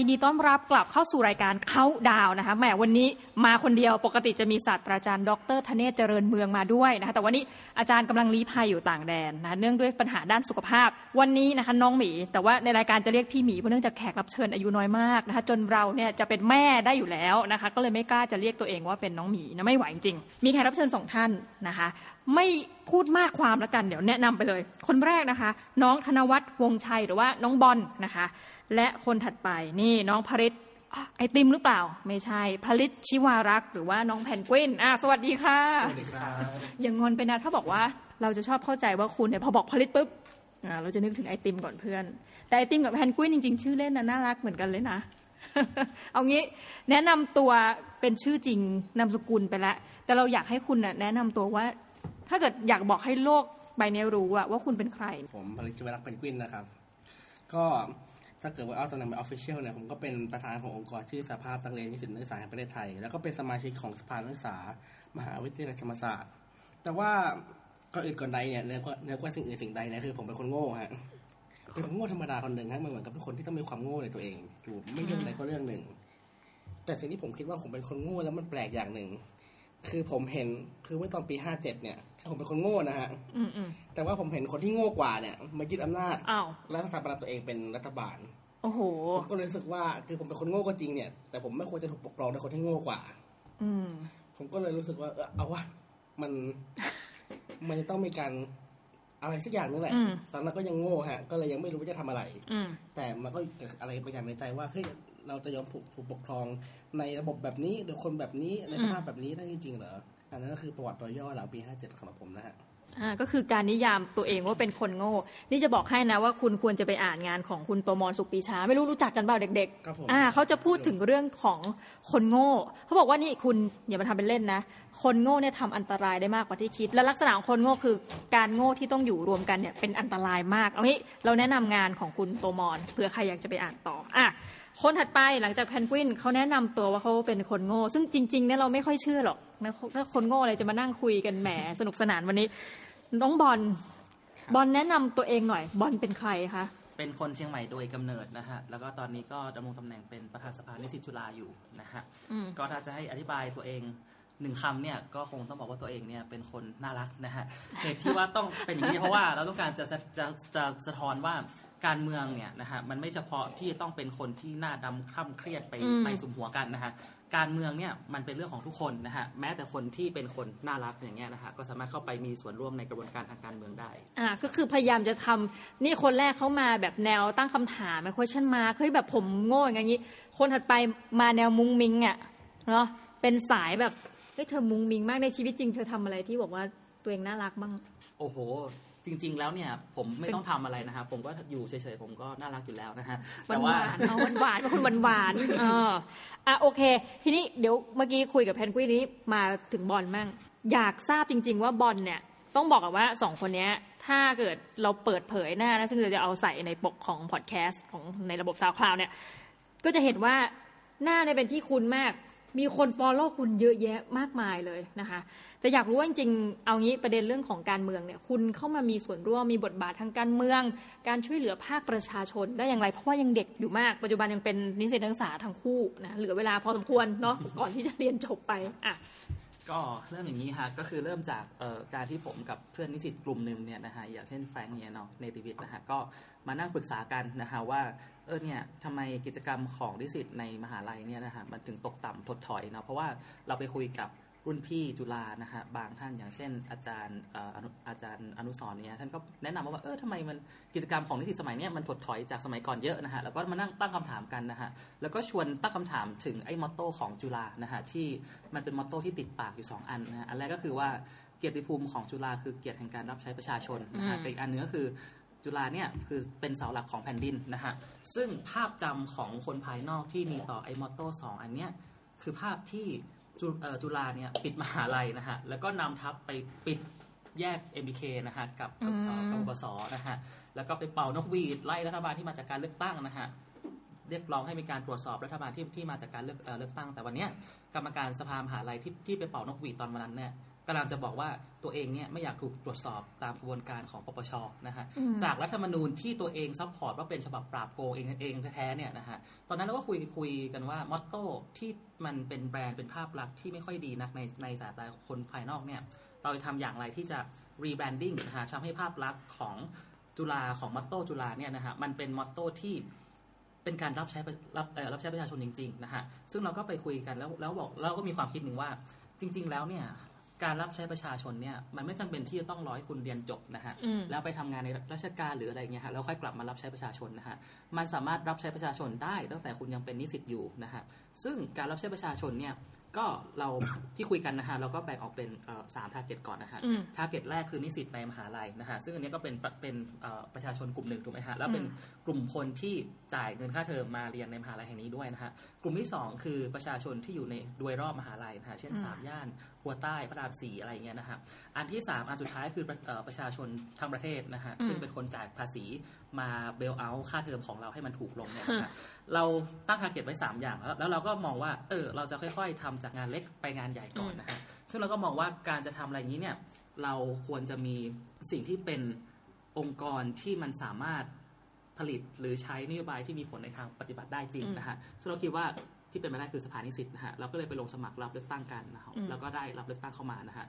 ยินดีต้อนรับกลับเข้าสู่รายการเขาดาวนะคะแหมวันนี้มาคนเดียวปกติจะมีศาสตราจารย์ดรธเนศเจริญเมืองมาด้วยนะคะแต่วันนี้อาจารย์กำลังลี้ภัยอยู่ต่างแดนนะคะเนื่องด้วยปัญหาด้านสุขภาพ วันนี้นะคะน้องหมี แต่ว่าในรายการจะเรียกพี่หมีเพราะเนื่องจากแขกรับเชิญอายุน้อยมากนะคะจนเราเนี่ยจะเป็นแม่ได้อยู่แล้วนะคะก็เลยไม่กล้าจะเรียกตัวเองว่าเป็นน้องหมีนะไม่ไหวจริงมีแขกรับเชิญสองท่านนะคะไม่พูดมากความแล้วกันเดี๋ยวแนะนำไปเลย คนแรกนะคะ น้องธนวัฒน์วงชัยหรือว่าน้องบอลนะคะ และคนถัดไปนี่น้องพริตอะไอติมหรือเปล่า ไม่ใช่พริตชิวารักษ์หรือว่าน้องแพนกวินอะสวัสดีค่ะสวัสดีครับอย่างงอนไปนะถ้าบอกว่าเราจะชอบเข้าใจว่าคุณเนี่ยพอบอกพริตปุ๊บอ่าเราจะนึกถึงไอติมก่อนเพื่อน แต่ไอติมกับแพนกวินจริง ๆ ชื่อเล่นน่ะน่ารักเหมือนกันเลยนะ เอางี้แนะนำตัวเป็นชื่อจริงนามสกุลไปแล้วแต่เราอยากให้คุณน่ะแนะนำตัวว่า ถ้าเกิดอยากบอกให้โลกใบนี้รู้อะว่าคุณเป็นใคร ผมผลิตจิวรักษ์เป็นกวินนะครับ ก็ ถ้าเกิดว่าเอาตำแหน่งเป็นออฟฟิเชียลเนี่ยผมก็เป็นประธานขององค์กรชื่อสภาพนักเรียนนิสิตนักศึกษาแห่งประเทศไทย แล้วก็เป็นสมาชิกของสภานักศึกษามหาวิทยาลัยธรรมศาสตร์ แต่ว่าก็อื่นก่อนใดเนี่ยเนื้อกว่าเนื้อกว่าสิ่งอื่นสิ่งใดเนี่ยคือผมเป็นคนโง่ฮะเป็นคนโง่ธรรมดาคนหนึ่งฮะมันเหมือนกับเป็นคนที่ต้องมีความโง่ในตัวเองอยู่ไม่เรื่องใดก็เรื่องหนึ่ง แต่สิ่งที่ผมคิดว่าผมเป็นคนโง่แล้วมันแปลกอย่างหนึ่ง คือผมเห็นคือเมื่อตอนปีห้าเจ็ดเนี่ยผมเป็นคนโง่นะฮะอืมอืมแต่ว่าผมเห็นคนที่โง่กว่าเนี่ยมายึดอำนาจอ้าวและสถาปนาตัวเองเป็นรัฐบาลโอ้โหผมก็เลยรู้สึกว่าคือผมเป็นคนโง่ก็จริงเนี่ย แต่ผมไม่ควรจะถูกปกครองโดยคนที่โง่กว่า อืมผมก็เลยรู้สึกว่าเออเอาวะมันมันจะต้องมีการอะไรสักอย่างนึงแหละอืมตอนนั้นก็ยังโง่ฮะ ก็เลยยังไม่รู้ว่าจะทำอะไรอืมแต่มันก็เกิดอะไรบางอย่างในใจว่าเฮ้ย เราจะยอมถูกถูกปกครองในระบบแบบนี้โดยคนแบบนี้ในสภาพแบบนี้ได้จริงๆเหรออันนั้นก็คือประวัติโดยย่อหลังปีห้าเจ็ดสำหรับผมนะฮะอ่าก็คือการนิยามตัวเองว่าเป็นคนโง่ นี่จะบอกให้นะว่าคุณควรจะไปอ่านงานของคุณโตมอนสุขปีชา ไม่รู้รู้จักกันเปล่าเด็กครับผมๆอ่าเขาจะพูดถึงเรื่องของคนโง่ เขาบอกว่านี่คุณอย่ามาทำเป็นเล่นนะ คนโง่เนี่ยทำอันตรายได้มากกว่าที่คิด และลักษณะของคนโง่คือการโง่ที่ต้องอยู่รวมกันเนี่ยเป็นอันตรายมาก เอางี้เราแนะนำงานของคุณโตมอนเผื่อใครอยากจะไปอ่านต่ออะ คนถัดไปหลังจากแพนกวินเขาแนะนำตัวว่าเขาเป็นคนโง่ ซึ่งจริงๆเนี่ยเราไม่ค่อยเชื่อหรอกนะถ้าคนโง่อะไรจะมานั่งคุยกันแหมสนุกสนานวันนี้ น้องบอลบอลแนะนำตัวเองหน่อย บอลเป็นใครคะเป็นคนเชียงใหม่โดยกำเนิดนะฮะ แล้วก็ตอนนี้ก็ดำรงตำแหน่งเป็นประธานสภานิสิตจุฬาอยู่นะฮะอืมก็ถ้าจะให้อธิบายตัวเองหนึ่งคำเนี่ยก็คงต้องบอกว่าตัวเองเนี่ยเป็นคนน่ารักนะฮะเหตุที่ว่าต้องเป็นอย่างนี้เพราะว่าเราต้องการจะจะจะจะสะท้อนว่า การเมืองเนี่ยนะฮะมันไม่เฉพาะที่จะต้องเป็นคนที่หน้าดำคร่ำเครียดไปอืมไปสุมหัวกันนะฮะการเมืองเนี่ยมันเป็นเรื่องของทุกคนนะฮะแม้แต่คนที่เป็นคนน่ารักอย่างเงี้ยนะฮะก็สามารถเข้าไปมีส่วนร่วมในกระบวนการทางการเมืองได้อ่าก็คือพยายามจะทำนี่คนแรกเขามาแบบแนวตั้งคำถามมา question มาเฮ้ยแบบผมโง่อย่างงี้ คนถัดไปมาแนวมุงมิงอะเนาะเป็นสายแบบเฮ้ยเธอมุงมิงมากในชีวิตจริง เธอทำอะไรที่บอกว่าตัวเองน่ารักบ้างโอ้โห จริง ๆ แล้วเนี่ย ผมไม่ต้องทำอะไรนะครับผมก็อยู่เฉยๆผมก็น่ารักอยู่แล้วนะฮะหแต่วาว่านๆเอาหวานๆเป็นคนหวานๆเอออะโอเค ทีนี้เดี๋ยวเมื่อกี้คุยกับแพนกวินนี้มาถึงบอลมั่ง อยากทราบจริง ๆ ว่าบอลเนี่ย ต้องบอกกันว่าสองคนเนี้ยถ้าเกิดเราเปิดเผยหน้านะซึ่งเราจะเอาใส่ในปกของพอดแคสต์ของในระบบ SoundCloud เนี่ย ก็จะเห็นว่าหน้าเนี่ยเป็นที่คุ้นมาก มีคน follow คุณเยอะแยะมากมายเลยนะคะ แต่อยากรู้ว่าจริงๆเอางี้ประเด็นเรื่องของการเมืองเนี่ยคุณเข้ามามีส่วนร่วมมีบทบาททางการเมือง การช่วยเหลือภาคประชาชนได้อย่างไรเพราะว่ายังเด็กอยู่มากปัจจุบันยังเป็นนิสิตนักศึกษาทั้งคู่นะเหลือเวลาพอสมควรเนาะก่อนที่จะเรียนจบไปอะก็เริ่มอย่างนี้ฮะก็คือเริ่มจากการที่ผมกับเพื่อนนิสิตกลุ่มหนึ่งเนี่ยนะฮะอย่างเช่นแฟรงเนี่ยเนาะเนติวิทย์นะฮะก็มานั่งปรึกษากันนะฮะว่าเออเนี่ยทำไมกิจกรรมของนิสิตในมหาลัยเนี่ยนะฮะมันถึงตกต่ำถดถอยเนาะเพราะว่าเราไปคุยกับ รุ่นพี่จุฬานะฮะบางท่านอย่างเช่น อาจารย์เอ่ออนุอาจารย์อนุสรณ์เนี่ยท่านก็แนะนำมาว่าเออทำไมมันกิจกรรมของนิสิตสมัยเนี้ยมันถดถอยจากสมัยก่อนเยอะนะฮะแล้วก็มานั่งตั้งคำถามกันนะฮะแล้วก็ชวนตั้งคำถามถึงไอ้มอตโต้ของจุฬานะฮะที่มันเป็นมอตโต้ที่ติดปากอยู่ 2 อันนะฮะอันแรกก็คือว่าเกียรติภูมิของจุฬาคือเกียรติแห่งการรับใช้ประชาชนนะฮะอืมกับอีกอันหนึงก็คือจุฬาเนี่ยคือเป็นเสาหลักของแผ่นดินนะฮะซึ่งภาพจำของคนภายนอกที่มีต่อไอ้มอตโต้สองอันเนี้ยคือภาพที่ จุเอ่อจุฬาเนี่ยปิดมหาลัยนะฮะ แล้วก็นำทัพไปปิดแยก MBK นะฮะ กับกับเอ่อกับปสนะฮะ แล้วก็ไปเป่านกหวีดไล่รัฐบาลที่มาจากการเลือกตั้งนะฮะเรียกร้องให้มีการตรวจสอบรัฐบาลที่ที่มาจากการเลือกเอ่อเลือกตั้งแต่วันเนี้ยกรรมการสภามหาลัยที่ที่ไปเป่านกหวีดตอนวันนั้นเนี่ย กำลังจะบอกว่าตัวเองเนี่ยไม่อยากถูกตรวจสอบตามกระบวนการของปปชนะฮะอืมจากรัฐธรรมนูญที่ตัวเอง support ว่าเป็นฉบับปราบโกงเองเองแท้ๆเนี่ยนะฮะตอนนั้นเราก็คุยคุยกันว่า motto ที่มันเป็นแบรนด์เป็นภาพลักษณ์ที่ไม่ค่อยดีนักในในสายตาของคนภายนอกเนี่ยเราจะทำอย่างไรที่จะ rebranding นะฮะทำให้ภาพลักษณ์ของจุฬาของ motto จุฬาเนี่ยนะฮะมันเป็น motto ที่เป็นการรับใช้ประรับเอ่อรับใช้ประชาชนจริงๆนะฮะซึ่งเราก็ไปคุยกันแล้วแล้วบอกเราก็มีความคิดหนึ่งว่าจริง ๆ แล้วเนี่ย การรับใช้ประชาชนเนี่ยมันไม่จำเป็นที่จะต้องร้อยคุณเรียนจบนะฮะอืมแล้วไปทำงานในราชการหรืออะไรเงี้ยฮะแล้วค่อยกลับมารับใช้ประชาชนนะฮะมันสามารถรับใช้ประชาชนได้ตั้งแต่คุณยังเป็นนิสิตอยู่นะฮะซึ่งการรับใช้ประชาชนเนี่ยก็เราที่คุยกันนะฮะเราก็แบ่งออกเป็นเอ่อสาม target ก่อนนะฮะอืม target แรกคือนิสิตในมหาลัยนะฮะซึ่งอันนี้ก็เป็นเป็นเอ่อประชาชนกลุ่มหนึ่งถูกไหมฮะแล้วเป็นอืมกลุ่มคนที่จ่ายเงินค่าเทอมมาเรียนในมหาลัยแห่งนี้ด้วยนะฮะกลุ่มที่สองคือประชาชนที่อยู่ในโดยรอบมหาลัยนะฮะเช่นอืมสามย่าน หัวใต้พระรามสี่อะไรอย่างเงี้ยนะฮะอันที่สามอันสุดท้ายคือประเอ่อประชาชนทั้งประเทศนะฮะซึ่งเป็นคนจ่ายภาษีมาเบลเอาค่าเทอมของเราให้มันถูกลงเนี่ยนะฮะเราตั้งทาร์เก็ตไว้ 3 อย่าง แล้วแล้วเราก็มองว่าเออเราจะค่อยๆทำจากงานเล็กไปงานใหญ่ก่อนนะฮะซึ่งเราก็มองว่าการจะทำอะไรอย่างนี้เนี่ยเราควรจะมีสิ่งที่เป็นองค์กรที่มันสามารถผลิตหรือใช้นโยบายที่มีผลในทางปฏิบัติได้จริงนะฮะซึ่งเราคิดว่า ที่เป็นไปได้คือสภานิสิตนะฮะเราก็เลยไปลงสมัครรับเลือกตั้งกันนะครับอืมแล้วก็ได้รับเลือกตั้งเข้ามานะฮะ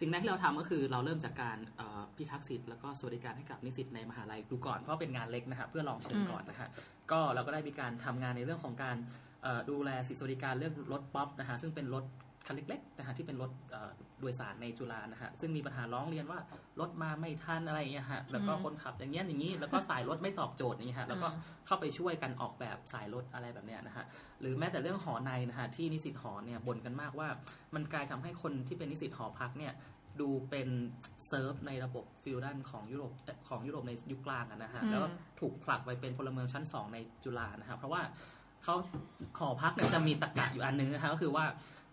สิ่งแรกที่เราทำก็คือเราเริ่มจากการเอ่อพิทักษ์สิทธิ์แล้วก็สวัสดิการให้กับนิสิตในมหาลัยดูก่อนเพราะเป็นงานเล็กนะฮะเพื่อลองเชิญก่อนนะฮะก็เราก็ได้มีการทำงานในเรื่องของการเอ่อดูแลสิทธิสวัสดิการเรื่องรถป๊อปนะฮะซึ่งเป็นรถ คันเล็กๆนะฮะที่เป็นรถเอ่อโดยสารในจุฬานะฮะซึ่งมีปัญหาร้องเรียนว่ารถมาไม่ทันอะไรอย่างเงี้ยฮะแล้วก็อืมคนขับอย่างเงี้ยอย่างงี้ แล้วก็สายรถไม่ตอบโจทย์อย่างเงี้ยฮะแล้วก็อืมเข้าไปช่วยกันออกแบบสายรถอะไรแบบเนี้ยนะฮะหรือแม้แต่เรื่องหอในนะฮะที่นิสิตหอเนี่ยบ่นกันมากว่า มันกลายทำให้คนที่เป็นนิสิตหอพักเนี่ยดูเป็น serf ในระบบ feudal ของยุโรปเอ่อของยุโรปในยุคกลางอะนะฮะอืมแล้วถูกผลักไปเป็นพลเมืองชั้น2ในจุฬานะครับเพราะว่าเขาหอพักเนี่ยจะมีตรกกะอยู่อันนึงนะครับก็คือว่า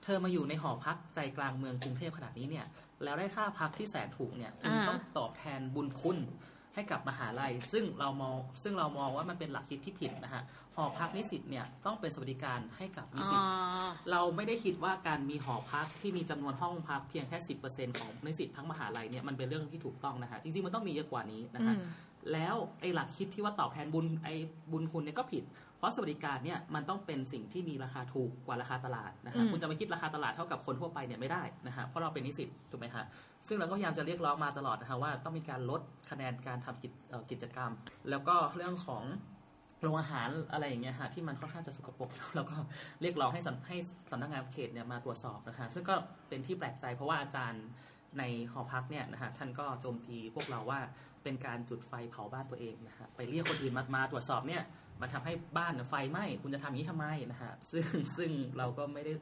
เธอมาอยู่ในหอพักใจกลางเมืองกรุงเทพขนาดนี้เนี่ย แล้วได้ค่าพักที่แสนถูกเนี่ยคุณอ่าต้องตอบแทนบุญคุณให้กับมหาลัย ซึ่งเรามองซึ่งเรามองว่ามันเป็นหลักคิดที่ผิดนะฮะหอพักนิสิตเนี่ยต้องเป็นสวัสดิการให้กับนิอ๋สิตอเราไม่ได้คิดว่าการมีหอพักที่มีจำนวนห้องพักเพียงแค่10%ของนิสิตทั้งมหาลัยเนี่ยมันเป็นเรื่องที่ถูกต้องนะฮะจริงๆมันต้องมีเยอะกว่านี้นะอืฮะมแล้วไอ้หลักคิดที่ว่าตอบแทนบุญไอ้บุญคุณเนี่ยก็ผิด เพราะสวัสดิการเนี่ยมันต้องเป็นสิ่งที่มีราคาถูกกว่าราคาตลาดนะฮะอืมคุณจะมาคิดราคาตลาดเท่ากับคนทั่วไปเนี่ยไม่ได้นะฮะเพราะเราเป็นนิสิตถูกไหมฮะซึ่งเราก็พยายามจะเรียกร้องมาตลอดนะฮะว่าต้องมีการลดคะแนนการทำกิจเอ่อกิจกรรม แล้วก็เรื่องของโรงอาหารอะไรอย่างเงี้ยฮะที่มันค่อนข้างจะสกปรกแล้วก็เรียกร้องให้สำให้สำนักงานเขตเนี่ยมาตรวจสอบนะฮะซึ่งก็เป็นที่แปลกใจเพราะว่าอาจารย์ในหอพักเนี่ยนะฮะท่านก็โจมตีพวกเราว่าเป็นการจุดไฟเผาบ้านตัวเองนะฮะไปเรียกคนอื่นมามาตรวจสอบเนี่ย มันทำให้บ้านไฟไหม้คุณจะทำอย่างนี้ทำไมนะฮะซึ่งซึ่งเราก็ไม่ได้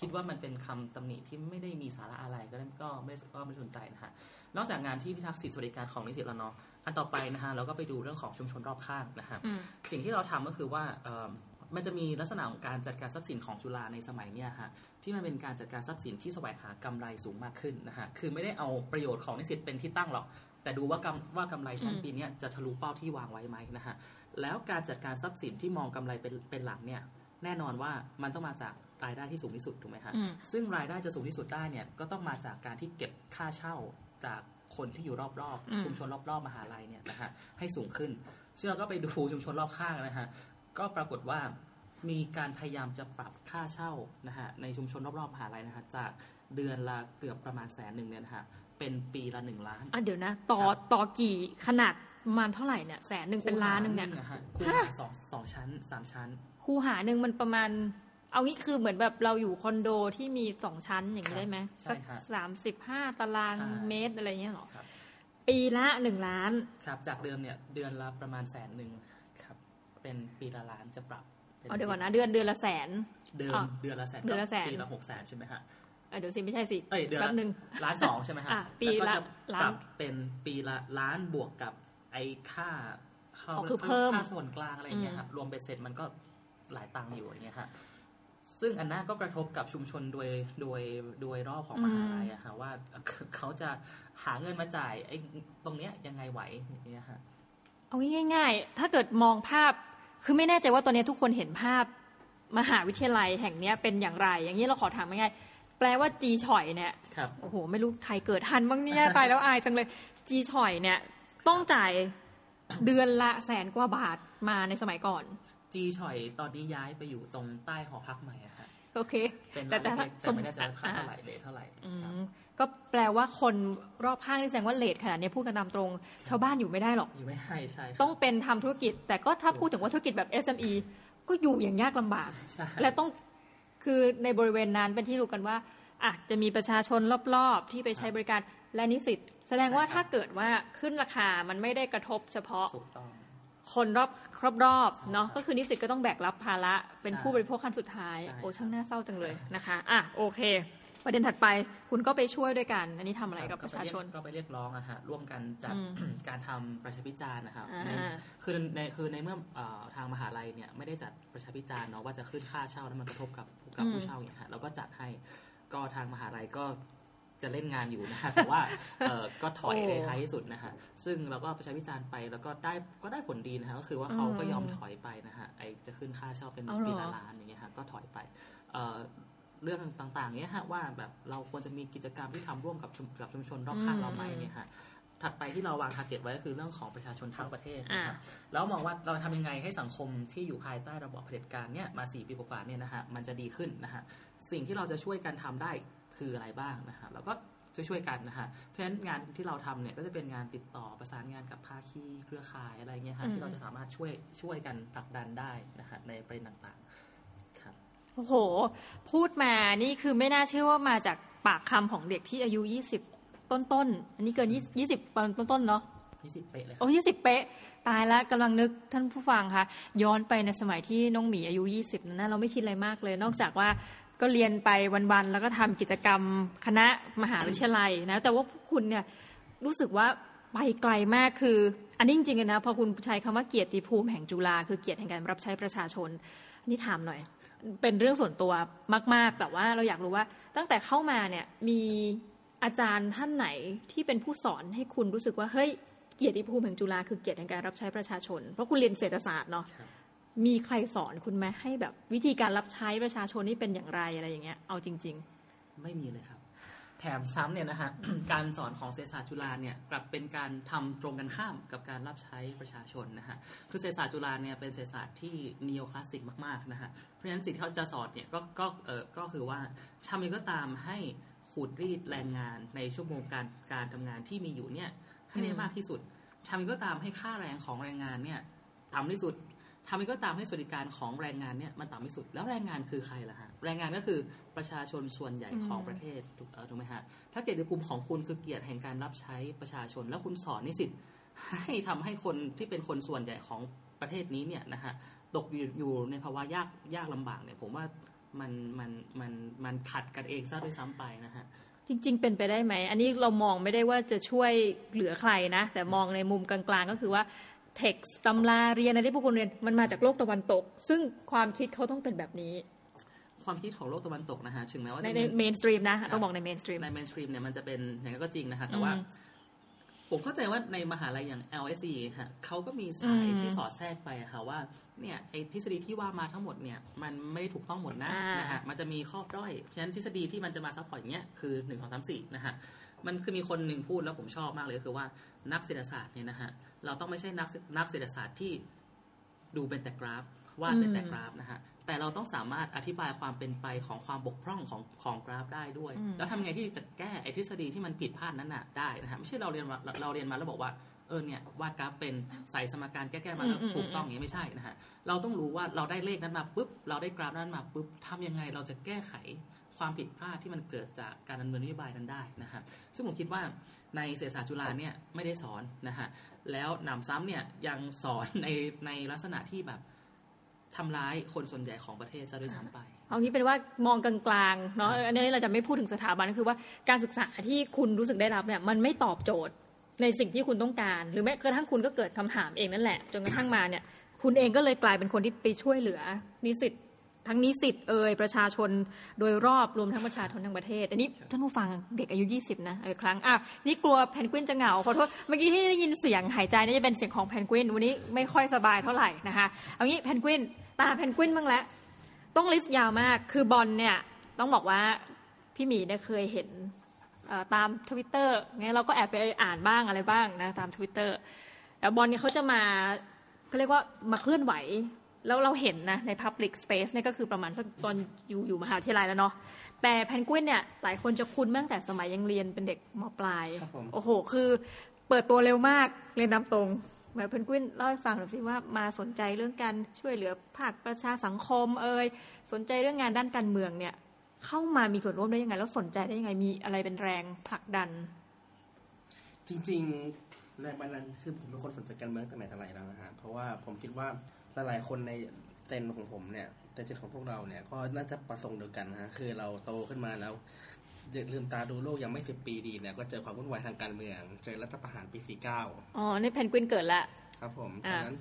คิดว่ามันเป็นคำตำหนิที่ไม่ได้มีสาระอะไรก็เลยก็ไม่ก็ไม่สนใจนะฮะนอกจากงานที่พิทักษ์สิทธิสวัสดิการของนิสิตแล้วเนาะอันต่อไปนะฮะเราก็ไปดูเรื่องของชุมชนรอบข้างนะฮะอืมสิ่งที่เราทำก็คือว่าเอิ่มมันจะมีลักษณะของการจัดการทรัพย์สินของจุฬาในสมัยเนี้ยฮะที่มันเป็นการจัดการทรัพย์สินที่แสวงหากำไรสูงมากขึ้นนะฮะคือไม่ได้เอาประโยชน์ของนิสิตเป็นที่ตั้งหรอกแต่ดูว่ากำว่ากำไรชั้นอืมปีเนี้ยจะทะลุเป้าที่วางไว้ไหมนะฮะ แล้วการจัดการทรัพย์สินที่มองกำไรเป็นเป็นหลักเนี่ยแน่นอนว่ามันต้องมาจากรายได้ที่สูงที่สุดถูกไหมฮะอืมซึ่งรายได้จะสูงที่สุดได้เนี่ยก็ต้องมาจากการที่เก็บค่าเช่าจากคนที่อยู่รอบอืมๆชุมชนรอบๆมหาลัยเนี่ยนะฮะให้สูงขึ้น ซึ่งเราก็ไปดูชุมชนรอบข้างนะฮะก็ปรากฏว่ามีการพยายามจะปรับค่าเช่านะฮะในชุมชนรอบๆมหาลัยนะฮะจากเดือนละเกือบประมาณแสนหนึ่งเนี่ยนะฮะเป็นปีละหนึ่งล้านอะเดี๋ยวนะ ต่อครับต่อกี่ขนาด ประมาณเท่าไหร่เนี่ยแสนหนึ่งเป็นล้านหนึ่งเนี่ยะฮะคูหาสองสองชั้นสามชั้นคูหาหนึ่งมันประมาณ เอางี้คือเหมือนแบบเราอยู่คอนโดที่มีสองชั้นอย่างนี้ได้ไหมใช่ฮะสามสิบห้าตารางใช่เมตรอะไรเงี้ยเหรอครับปีละหนึ่งล้าน ครับจากเดิมเนี่ยเดือนละประมาณแสนหนึ่งครับเป็นปีละล้านจะปรับป็เอาเดี๋ยวก่อนนะเดือนเดือนละแสน เดิมอะเดือนละแสนเดือนละแสนปีละหกแสนใช่ไหมฮะเอ้ยเดี๋ยวสิไม่ใช่สิเอ้ยเดือนแป๊ละบหนึ่งล้านสองใช่ไหมฮะอะปีแล้วก็ละจะล้านปรับเป็นปีละล้านบวกกับ ไอ้ค่าค่าอ๋อคือเพิ่มค่าส่วนกลางอะไรอย่างเงี้ยครับรวมเป็นเสร็จมันก็หลายตังค์อยู่อย่างเงี้ยฮะซึ่งอันนั้นก็กระทบกับชุมชนโดยโดยโดยรอบของมหาลัยอะฮะว่าเขาจะหาเงินมาจ่ายไอ้ตรงเนี้ยยังไงไหวอย่างเงี้ยฮะเอาง่าย ๆ ถ้าเกิดมองภาพคือไม่แน่ใจว่าตอนนี้ทุกคนเห็นภาพมหาวิทยาลัยแห่งเนี้ยเป็นอย่างไร อย่างนี้เราขอถามง่ายๆแปลว่าจีฉ่อยเนี่ยครับโอ้โห ไม่รู้ใครเกิดทันบ้างเนี่ยตายแล้วอายจังเลยจีฉ่อยเนี่ย ต้องจ่ายเดือนละแสนกว่าบาทมาในสมัยก่อน จีฉ่อยตอนนี้ย้ายไปอยู่ตรงใต้หอพักใหม่อะฮะโอเค เป็นแต่แต่ร้านเล็กๆแต่ไม่แน่ใจว่าค่าอ่าเท่าไหร่เลทเท่าไหร่อืครับมก็แปลว่าคนรอบข้างที่แสดงว่าเลทขนาดนี้พูดกันตามตรง ชาวบ้านอยู่ไม่ได้หรอกอยู่ไม่ให้ใช่ครับต้องเป็นทำธุรกิจ แต่ก็ถ้าพูดถึงว่าธุรกิจแบบ SME ก็อยู่อย่างยากลำบากใช่และต้องคือในบริเวณนั้นเป็นที่รู้กันว่าอะจะมีประชาชนรอบๆ ที่ไปใช้บริการและนิสิต แสดงว่าถ้าเกิดว่าขึ้นราคามันไม่ได้กระทบเฉพาะถูกต้องคนรอบรอบๆเนาะใช่ก็คือนิสิตก็ต้องแบกรับภาระเป็นใช่ผู้บริโภคขั้นสุดท้ายใช่โอ้ช่างน่าเศร้าจังเลยนะคะอะโอเค ประเด็นถัดไปคุณก็ไปช่วยด้วยกัน อันนี้ทำอะไรกับประชาชนก็ไปเรียกร้องอะฮะร่วมกันจัดอืมการทำประชาพิจารณ์นะครับอ่าในคือในคือในเมื่อเอ่อทางมหาลัยเนี่ยไม่ได้จัดประชาพิจารณ์เนาะว่าจะขึ้นค่าเช่าแล้วมันกระทบกับกับอืมผู้เช่าเนี่ยฮะเราก็จัดให้ก็ทางมหาลัยก็ จะเล่นงานอยู่นะฮะแต่ว่าเอ่อก็ถอยในท้ายที่สุดนะฮะซึ่งเราก็ประชาพิจารณ์ไปแล้วก็ได้ก็ได้ผลดีนะฮะก็คือว่าเขาก็ยอมถอยไปนะฮะไอจะขึ้นค่าเช่าเป็นเอาเหรอปีละล้านอย่างเงี้ยฮะก็ถอยไปเอ่อเรื่องต่างๆเนี้ยฮะว่าแบบเราควรจะมีกิจกรรมที่ทำร่วมกับชุมกับชุมชนรอบข้างเราไหมเนี่ยฮะถัดไปที่เราวาง target ไว้ก็คือเรื่องของประชาชนทั้งประเทศนะครับอ่แล้วมองว่าเราทำยังไงให้สังคมที่อยู่ภายใต้ระบอบเผด็จการเนี่ยมาสี่ปีกว่าๆเนี่ยนะฮะมันจะดีขึ้นนะฮะสิ่งที่เราจะช่วยกันทำได้ คืออะไรบ้างนะฮะเราก็ช่วยๆกันนะฮะเพราะฉะนั้นงานที่เราทำเนี่ยก็จะเป็นงานติดต่อประสานงานกับภาคีเครือข่ายอะไรเงี้ยฮะที่เราจะสามารถช่วยช่วยกันผลักดันได้นะฮะในประเด็นต่างๆครับโอ้โห พูดมานี่คือไม่น่าเชื่อว่ามาจากปากคำของเด็กที่อายุ 20 ต้นๆอันนี้เกิน20 20ตอนต้นๆเนาะยี่สิบเป๊ะเลยครับโอ้ยี่สิบเป๊ะ ตายแล้วกำลังนึกท่านผู้ฟังคะย้อนไปในสมัยที่น้องหมีอายุ 20 นั้นนะเราไม่คิดอะไรมากเลย นอกจากว่า ก็เรียนไปวันๆแล้วก็ทำกิจกรรมคณะมหาวิทยาลัยนะแต่ว่าพวกคุณเนี่ยรู้สึกว่าไปไกลมากคือ อันนี้จริงๆนะพอคุณใช้คำว่าเกียรติภูมิแห่งจุฬาคือเกียรติแห่งการรับใช้ประชาชนอันนี้ถามหน่อย เป็นเรื่องส่วนตัวมาก ๆ แต่ว่าเราอยากรู้ว่าตั้งแต่เข้ามาเนี่ยมีอาจารย์ท่านไหนที่เป็นผู้สอนให้คุณรู้สึกว่าเฮ้ยเกียรติภูมิแห่งจุฬาคือเกียรติแห่งการรับใช้ประชาชน เพราะคุณเรียนเศรษฐศาสตร์เนาะ มีใครสอนคุณไหมให้แบบวิธีการรับใช้ประชาชนนี่เป็นอย่างไรอะไรอย่างเงี้ย เอาจริงไม่มีเลยครับ แถมซ้ำเนี่ยนะฮะ การสอนของเศรษฐศาสตร์จุฬาเนี่ยกลับเป็นการทำตรงกันข้ามกับการรับใช้ประชาชนนะฮะ คือเศรษฐศาสตร์จุฬาเนี่ยเป็นเศรษฐศาสตร์ที่นีโอคลาสสิกมากๆนะฮะ เพราะฉะนั้นสิ่งที่เขาจะสอนเนี่ยก็ก็เออก็คือว่าทำยังไงก็ตามให้ขูดรีดแรงงานในชั่วโมงการการทำงานที่มีอยู่เนี่ยให้ได้มมากที่สุดทำยังไงก็ตามให้ค่าแรงของแรงงานเนี่ยต่ำที่สุด ทำยังไงก็ตามให้สวัสดิการของแรงงานเนี่ยมันต่ำที่สุด แล้วแรงงานคือใครล่ะฮะแรงงานก็คือประชาชนส่วนใหญ่ของประเทศถูกไหมฮะถ้าเกียรติภูมิของคุณคือเกียรติแห่งการรับใช้ประชาชน แล้วคุณสอนนิสิตให้ทำให้คนที่เป็นคนส่วนใหญ่ของประเทศนี้เนี่ยนะฮะตกอยู่ในภาวะยากยากลำบากเนี่ยผมว่ามันมันมันมันขัดกันเองซะด้วยซ้ำไปนะฮะจริง ๆ เป็นไปได้ไหม อันนี้เรามองไม่ได้ว่าจะช่วยเหลือใครนะ แต่มองในมุมกลางๆ ก็คือว่า เท็กซ์ตำราเรียนอะไรที่พวกคุณเรียนมันมาจากโลกตะวันตก ซึ่งความคิดเขาต้องเป็นแบบนี้ ความคิดของโลกตะวันตกนะฮะถึงแม้ว่าในจะในมี mainstream นะต้องบอกใน mainstream ใน mainstream เนี่ยมันจะเป็นอย่างนั้นก็จริงนะฮะแต่ว่าอืมผมเข้าใจว่าในมหาลัยอย่าง LSE ฮะเขาก็มีสายอืมที่สอดแทรกไปอะค่ะว่าเนี่ยไอ้ทฤษฎีที่ว่ามาทั้งหมดเนี่ยมันไม่ได้ถูกต้องหมดนะอ่านนะฮะมันจะมีข้อด้อยเพราะฉะนั้นทฤษฎีที่มันจะมา support อย่างเงี้ยคือ1 2 3 4นะฮะ มันคือมีคนหนึ่งพูดแล้วผมชอบมากเลยก็คือว่านักเศรษฐศาสตร์เนี่ยนะฮะเราต้องไม่ใช่นักนักเศรษฐศาสตร์ที่ดูเป็นแต่กราฟวาดเป็นแต่กราฟนะฮะแต่เราต้องสามารถอธิบายความเป็นไปของความบกพร่องของของกราฟได้ด้วยอืมแล้วทำยังไงที่จะแก้ไอ้ทฤษฎีที่มันผิดพลาดนั้นน่ะได้นะฮะไม่ใช่เราเรียนมาเราเรียนมาแล้วบอกว่าเออเนี่ยวาดกราฟเป็นใส่สมการแก้ๆมาแล้วอืมอืมถูกต้องอย่างนี้ไม่ใช่นะฮะเราต้องรู้ว่าเราได้เลขนั้นมาปุ๊บเราได้กราฟนั้นมาปุ๊บทำยังไงเราจะแก้ไข ความผิดพลาดที่มันเกิดจากการดำเนินนโยบายนั้นได้นะฮะซึ่งผมคิดว่าในเศรษฐศาสตร์จุฬาเนี่ยไม่ได้สอนนะฮะแล้วหนำซ้ำเนี่ยยังสอนในในลักษณะที่แบบทำร้ายคนส่วนใหญ่ของประเทศซะด้วยซ้ำไป เอางี้เป็นว่ามองกลางๆเนาะอันนี้เราจะไม่พูดถึงสถาบันก็คือว่าการศึกษาที่คุณรู้สึกได้รับเนี่ยมันไม่ตอบโจทย์ในสิ่งที่คุณต้องการ หรือแม้กระทั่งคุณก็เกิดคำถามเองนั่นแหละ จนกระทั่งมาเนี่ย คุณเองก็เลยกลายเป็นคนที่ไปช่วยเหลือนิสิต ทั้งนิสิตเอ่อประชาชนโดยรอบรวมทั้งประชาชนทั้งประเทศ อันนี้ท่านผู้ฟังเด็กอายุ 20 นะเออครั้งอะนี่กลัวแพนกวินจะเหงาขอโทษเมื่อกี้ที่ได้ยินเสียงหายใจนี่จะเป็นเสียงของแพนกวินวันนี้ไม่ค่อยสบายเท่าไหร่นะคะเอางี้แพนกวินตาแพนกวินบ้างแล้วต้อง list ยาวมากคือบอลเนี่ยต้องบอกว่าพี่หมีเนี่ยเคยเห็นเอ่อตามทวิตเตอร์ไงเราก็แอบไปอ่านบ้างอะไรบ้างนะตามทวิตเตอร์แต่บอลเนี่ยเขาจะมาเขาเรียกว่ามาเคลื่อนไหว แล้วเราเห็นนะใน Public Space เนี่ยก็คือประมาณสักตอนอยู่อยู่มหาวิทยาลัยแล้วเนาะแต่แพนกวินเนี่ยหลายคนจะคุ้นมาตั้งแต่สมัยยังเรียนเป็นเด็กมปลาย ครับผม โอ้โห คือเปิดตัวเร็วมากเรียนตามตรงแบบเพนกวินเล่าให้ฟังหน่อยสิว่ามาสนใจเรื่องการช่วยเหลือภาคประชาสังคม เอ่ยสนใจเรื่องงานด้านการเมืองเนี่ย เข้ามามีส่วนร่วมได้ยังไง แล้วสนใจได้ยังไงมีอะไรเป็นแรงผลักดัน จริงๆแรงบันดาลคือผมเป็นคนสนใจการเมืองตั้งแต่ไหนแต่ไรแล้วนะฮะเพราะว่าผมคิดว่า หลายๆคนในเจนของผมเนี่ยแต่เจนของพวกเราเนี่ยก็น่าจะประสงค์เดียวกันนะฮะคือเราโตขึ้นมาแล้วลืมตาดูโลกยังไม่สิบปีดีเนี่ยก็เจอความวุ่นวายทางการเมือง เจอรัฐประหารปีสี่เก้าอ๋อนี่เพนกวินเกิดละ ครับผมตอ่าอนนั้น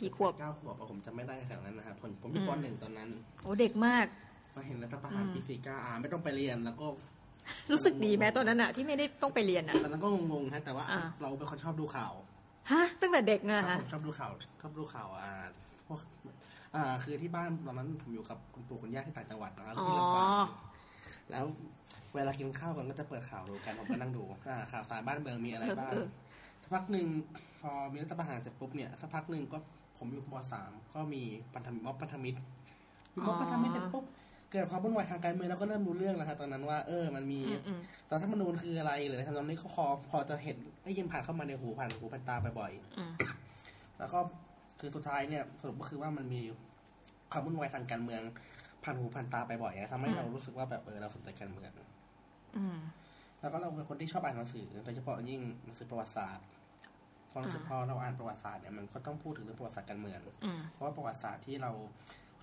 กี่ขวบเก้าขวบอะผมจำไม่ได้ขนาดนั้นนะครับผมผมอยู่อืมปหนึ่งตอนนั้น โอ้เด็กมากมาเห็นรัฐประหารปีสี่เก้าอ่าไม่ต้องไปเรียนแล้วก็ รู้สึกดีไหมตอนนั้นอะที่ไม่ได้ต้องไปเรียนอะตอนนั้นก็งงๆฮะแต่ว่าอ่าเราเป็นคนชอบดูข่าว ฮะตั้งแต่เด็กเนคอะรับฮะผมชอบดูข่าวชอบดูข่าวอ่าพวกอ่า คือที่บ้านตอนนั้นผมอยู่กับคุณปู่คุณย่าที่ต่างจังหวัดนะครับอ๋อที่ลำปางแล้วเวลากินข้าวกันก็จะเปิดข่าวดูกันผมก็นั่งดูอ่าข่าวสารบ้านเมืองมีอะไรบ้างเออสักพักหนึ่งพอมีรัฐประหารเสร็จปุ๊บเนี่ยสักพักหนึ่งก็ผมอยู่มสามก็มีพันธมิตรม็อบพันธมิตรมีม็อบพันธมิตรเสร็จปุ๊บ เกิดความวุ่นวายทางการเมืองแล้วก็เริ่มรู้เรื่องแล้วครับตอนนั้นว่าเออมันมีอืมอืมรัฐธรรมนูญคืออะไรหรืออะไรทำนองนี้ก็พอพอจะเห็นได้ยินผ่านเข้ามาในหูผ่านหูผ่านตาบ่อยๆอืมแล้วก็คือสุดท้ายเนี่ยสรุปก็คือว่ามันมีความวุ่นวายทางการเมือง ผ่านหูผ่านตาไปบ่อยอะทำให้เรารู้สึกว่าแบบเออเราสนใจการเมืองอืมแล้วก็เราเป็นคนที่ชอบอ่านหนังสือโดยเฉพาะยิ่งหนังสือประวัติศาสตร์พอรู้สึกอ่าพอเราอ่านประวัติศาสตร์เนี่ยมันก็ต้องพูดถึงเรื่องประวัติศาสตร์การเมืองอืมเพราะว่าประวัติศาสตร์ที่เรา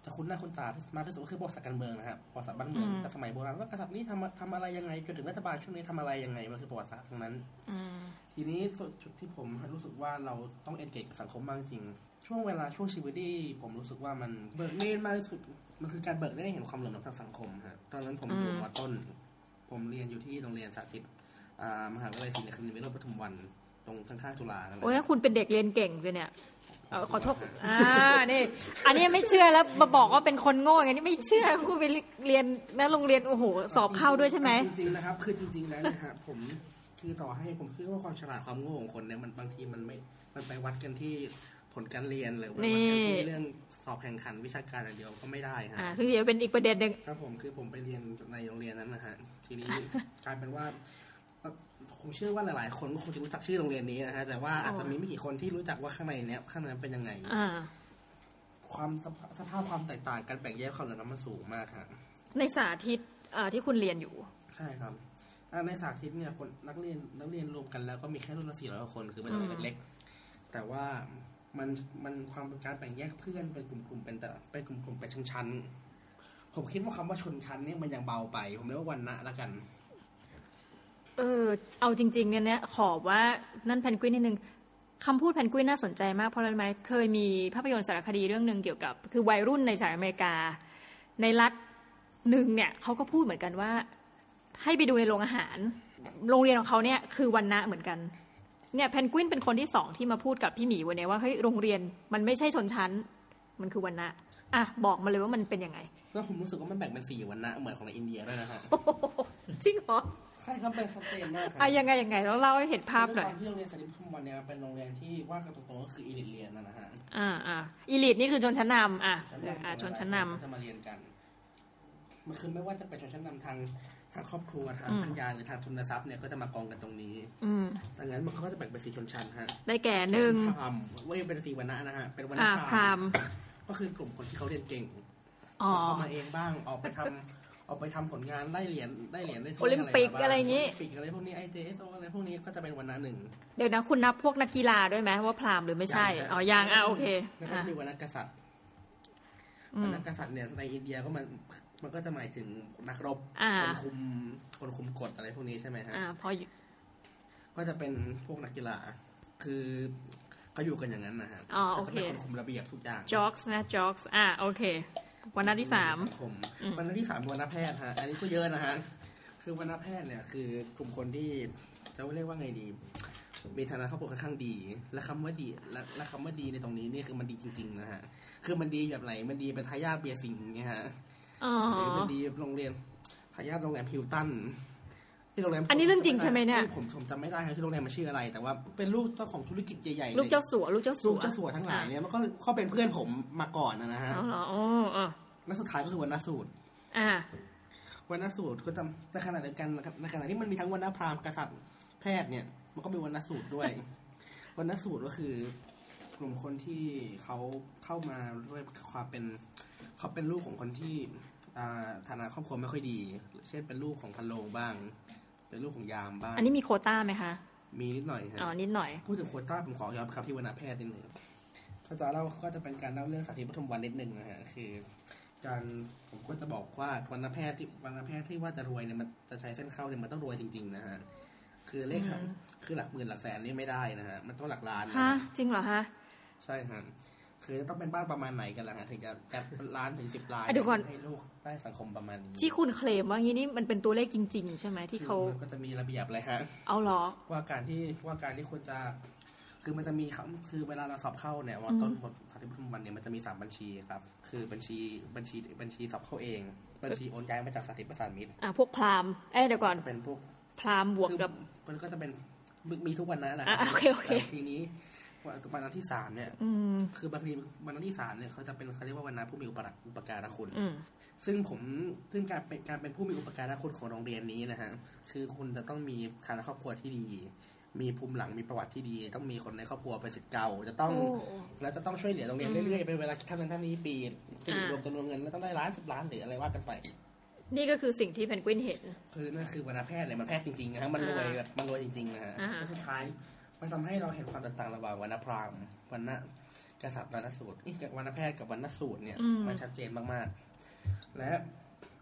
จะคุ้นหน้าคุ้นตามากที่สุดก็คือประวัติศาสตร์การเมืองนะครับประวัติศาสตร์บ้านเมืองอืมแต่สมัยโบราณว่ากษัตริย์นี้ทำทำอะไรยังไงจนถึงรัฐบาลช่วงนี้ทำอะไรยังไงมันคือประวัติศาสตร์ทั้งนั้นอืมทีนี้จุดที่ผมรู้สึกว่าเราต้องเอนเกจกับสังคมมากจริง ช่วงเวลาช่วงชีวิตที่ผมรู้สึกว่ามันเบิกเนตมากที่สุดมันคือการเบิกได้เห็นความเหลื่อมล้ำทางสังคมฮะตอนนั้นผมอยู่อืมมต้น ผมเรียนอยู่ที่โรงเรียนสาธิตอ่ามหาวิทยาลัยศรีนครินทร์วิโรจน์ปทุมวันตรงข้างๆจุฬานั่นแหละโอ้ยคุณเป็นเด็กเรียนเก่งสิเนี่ยเออ ขอโทษอ่านี่ อันนี้ไม่เชื่อแล้วมาบอกว่าเป็นคนโง่อย่างนี้ไม่เชื่อคุณไปเรียนนะโรงเรียนโอ้โหสอบเข้าด้วยใช่ไหมจริงๆนะครับ คือจริง ๆ แล้วเนะฮะผมคือต่อให้ผมคิดว่าความฉลาดความโง่ของคนเนี่ยมันบางทีมันไม่มันไปวัดกันที่ผลการเรียนหรือว่าวัดกันที่เรื่องสอบแข่งขันวิชาการอย่างเดียวก็ไม่ได้ฮะอ่าซึ่งเดี๋ยวเป็นอีกประเด็นหนึ่งครับผมคือผมไปเรียนในโรงเรียนนั้นนะฮะทีนี้กลายเป็นว่า เอ่อผมเชื่อว่าหลายๆ คนก็คงจะรู้จักชื่อโรงเรียนนี้นะฮะ แต่ว่าอาจจะมีไม่กี่คนที่รู้จักว่าข้างในเนี้ยข้างในนั้นเป็นยังไงอ่าความสภาสภาพความแตกต่างการแบ่งแยกความเหลื่อมล้ำมันสูงมากครับในสาธิตอ่าที่คุณเรียนอยู่ ใช่ครับอ่าในสาธิตเนี่ยคนนักเรียนนักเรียนรวมกันแล้วก็มีแค่รุ่นละสี่ร้อยคนคือมันจะอืมเล็กๆแต่ว่ามันมันความเป็นการแบ่งแยกเพื่อนเป็นกลุ่มๆเป็นแต่เป็นกลุ่มๆเป็นชั้นๆผมคิดว่าคำว่าชนชั้นเนี่ยมันยังเบาไป ผมเรียกว่าวันณะละกัน เออเอาจริงๆเนี่ยเนี่ยขอว่านั่นแพนกวินนิดนึงคำพูดแพนกวินน่าสนใจมากเพราะอะไรรู้ไหมเคยมีภาพยนตร์สารคดีเรื่องหนึ่งเกี่ยวกับ คือวัยรุ่นในสหรัฐอเมริกา ในรัฐหนึ่งเนี่ยเขาก็พูดเหมือนกันว่า ให้ไปดูในโรงอาหาร โรงเรียนของเขาเนี่ยคือวันนะเหมือนกันเนี่ยแพนกวินเป็นคนที่สองที่มาพูดกับพี่หมีวันนี้ว่าเฮ้ยโรงเรียนมันไม่ใช่ชนชั้น มันคือวันนะอะบอกมาเลยว่ามันเป็นยังไงแล้วผมรู้สึกว่ามันแบ่งเป็นสี่วันนะเหมือนของในอินเดียด้วยนะฮะโอ้โหจริงเหรอใช่ครับเป็นชัดเจนมากครัอะยังไงยังไงแล้วเล่าให้เห็นภาพหน่อยด้วยควมที่โรงเรียนสาธิตปทุมวันเนี่ยมันเป็นโรงเรียนที่ว่ากันตรงๆก็คืออีลิทเรียนนะนะฮะอ่าอ่าอีลิทนี่คือชนชั้นนำอะอ่าชนชั้นนก็จะมาเรียนกันมันคือไม่ว่าจะเป็นชนชั้นนำทางทางครอบครัวทางอืมปัญญาหรือทางทุนทรัพย์เนี่ยก็จะมากองกันตรงนี้ำอืมดังนั้นมันก็จะแบ่งเป็นสี่ชนชั้นฮะ ได้แก่หนึ่งพรามเว้ยเป็นสี่วันนะนะฮะ เป็นวันนะอ่าพพรารามมก็คือกลุ่มคนที่เขาเรียนเก่งอ๋อเข้ามาเองบ้างออกไปทำ ออกไปทำผลงานได้เหรียญได้เหรียญได้ถ้วยโอลิมปิกมาบ้างอะไรอย่างงี้โอลิมปิกอะไรพวกนี้ไอเจสอะไรพวกนี้ก็จะเป็นวันนะหนึ่งเดี๋ยวนะคุณนับพวกนักกีฬาด้วยไหมว่าพรามหรือไม่ใช่ยังครับอ๋อยังอะโอเคแล้วก็อะมีวันนักกษัตริย์อืวันมนักกษัตริย์เนี่ยในอินเดียก็มันมันก็จะหมายถึงนักรบอ่าคนคุมคนคุมกฎอะไรพวกนี้ใช่ไหมฮะอ่าพออยู่ก็จะเป็นพวกนักกีฬา คือเขาอยู่กันอย่างนั้นนะฮะอ๋อก็โอจะเคเป็นคนคุมระเบียบทุกอย่างจ็อกส์นะจ็อกส์อะโอเค วันนั้นที่สามสังคมอืมวันนั้นที่สามวันแพทย์ฮะอันนี้ก็เยอะนะฮะคือวันแพทย์เนี่ยคือกลุ่มคนที่จะเรียกว่าไงดีมีฐานะครอบครัวค่อนข้างดี และคำว่าดีและและคำว่าดีในตรงนี้นี่คือมันดีจริง ๆ นะฮะ คือมันดีแบบไหน มันดีเป็นทายาทเบียร์สิงห์ไงฮะอ๋อหรือมันดีโรงเรียนทายาทโรงแรมฮิลตัน ที่โรงแรมอันนี้เรื่องจริงใช่ไหมเนี่ยผมผมจำไม่ได้ครับที่โรงแรมมันชื่ออะไร แต่ว่าเป็นลูกเจ้าของธุรกิจใหญ่ๆลูกเจ้าสัวลูกเจ้าสัลูวกเจ้าสัวทั้งหลายเนี่ยมันก็เขาเป็นเพื่อนผมมาก่อนนะนะฮะเอาเหรออ๋ออะแล้วสุดท้ายก็คือวันนสูตรอ่าวันนสูตรก็จำในขณะเดียวกันนะครับในขณะที่มันมีทั้งวันนพราหมณ์กษัตริย์แพทย์เนี่ย มันก็มีวันนสูตรด้วยวันนสูตรก็คือกลุ่มคนที่เขาเข้ามาด้วยความเป็นเขาเป็นลูกของคนที่อ่าฐานะครอบครัวไม่ค่อยดี เช่นเป็นลูกของพันโรงบ้าง เป็นลูกของยามบ้างอันนี้มีโควต้าไหมคะมีนิดหน่อยฮะอ๋อนิดหน่อยพูดถึงโควต้าผมขอย้อนไปครับที่วรรณแพทย์นิดหนึ่งก็จะเล่าก็จะเป็นการเล่าเรื่องสาธิตปฐมวันนิดหนึ่งนะฮะคือ การผมก็จะบอกว่าวรรณแพทย์ที่วรรณแพทย์ที่ว่าจะรวยเนี่ยมันจะใช้เส้นเข้าเนี่ยมันต้องรวยจริง ๆ นะฮะคือเลขอืมคือหลักหมื่นหลักแสนนี่ไม่ได้นะฮะมันต้องหลักล้านนะฮะจริงเหรอฮะใช่ฮะ คือต้องเป็นบ้านประมาณไหนกันล่ะฮะถึงจะจะล้านถึงสิบล้านอะเดี๋ยวก่อนให้ลูกได้สังคมประมาณนี้ที่คุณเคลมว่างี้นี่มันเป็นตัวเลขจริง ๆ ใช่ไหมที่เขาคือมันก็จะมีระเบียบเลยฮะเอาเหรอว่าการที่ว่าการที่คุณจะ คือมันจะมีคำคือเวลาเราสอบเข้าเนี่ยว่าต้นบทสาธิตปฐมวันเนี่ยมันจะมีสามบัญชีครับ คือบัญชีบัญชีบัญชีสอบเข้าเอง บัญชีโอนย้ายมาจากสาธิตประสานมิตรอะพวกพราหมณ์เอ้ยเดี๋ยวก่อนจะเป็นพวกพราหมณ์บวกคือกับมันก็จะเป็นมีมีทุกวันนะนะอะโอเคโอเคแต่ทีนี้ วันวันนั้นที่สามเนี่ยอืมคือบางทีวันนั้นที่สามเนี่ยเขาจะเป็นเขาเรียกว่าวันนาผู้มีอุปการอุปการะคุณอืมซึ่งผมซึ่งการเป็นการเป็นผู้มีอุปการะคุณของโรงเรียนนี้นะฮะคือคุณจะต้องมีฐานะครอบครัวที่ดี มีภูมิหลังมีประวัติที่ดี ต้องมีคนในครอบครัวเป็นศิษย์เก่า จะต้องโอ้แล้วจะต้องช่วยเหลือโรงเรียนอืมเรื่อยๆเป็นเวลาท่านนั้นท่านนี้ปีสิริอ่ารวมจำนวนเงินแล้วต้องได้ล้านสิบล้านหรืออะไรว่ากันไปนี่ก็คือสิ่งที่เพนกวินเห็น คือนั่นคือวรรณแพทย์เนี่ยมันแพทย์จริงๆนะฮะมันรวยอ่าแบบมันรวยจริงๆนะฮะอ่าแล้วสุดท้าย มันทำให้เราเห็นความแตกต่างระหว่างวรรณพราหมณ์วรรณกษัตริย์วรรณสูตรอีกวรรณแพทย์กับวรรณสูตรเนี่ยอืมมันชัดเจนมากๆ และ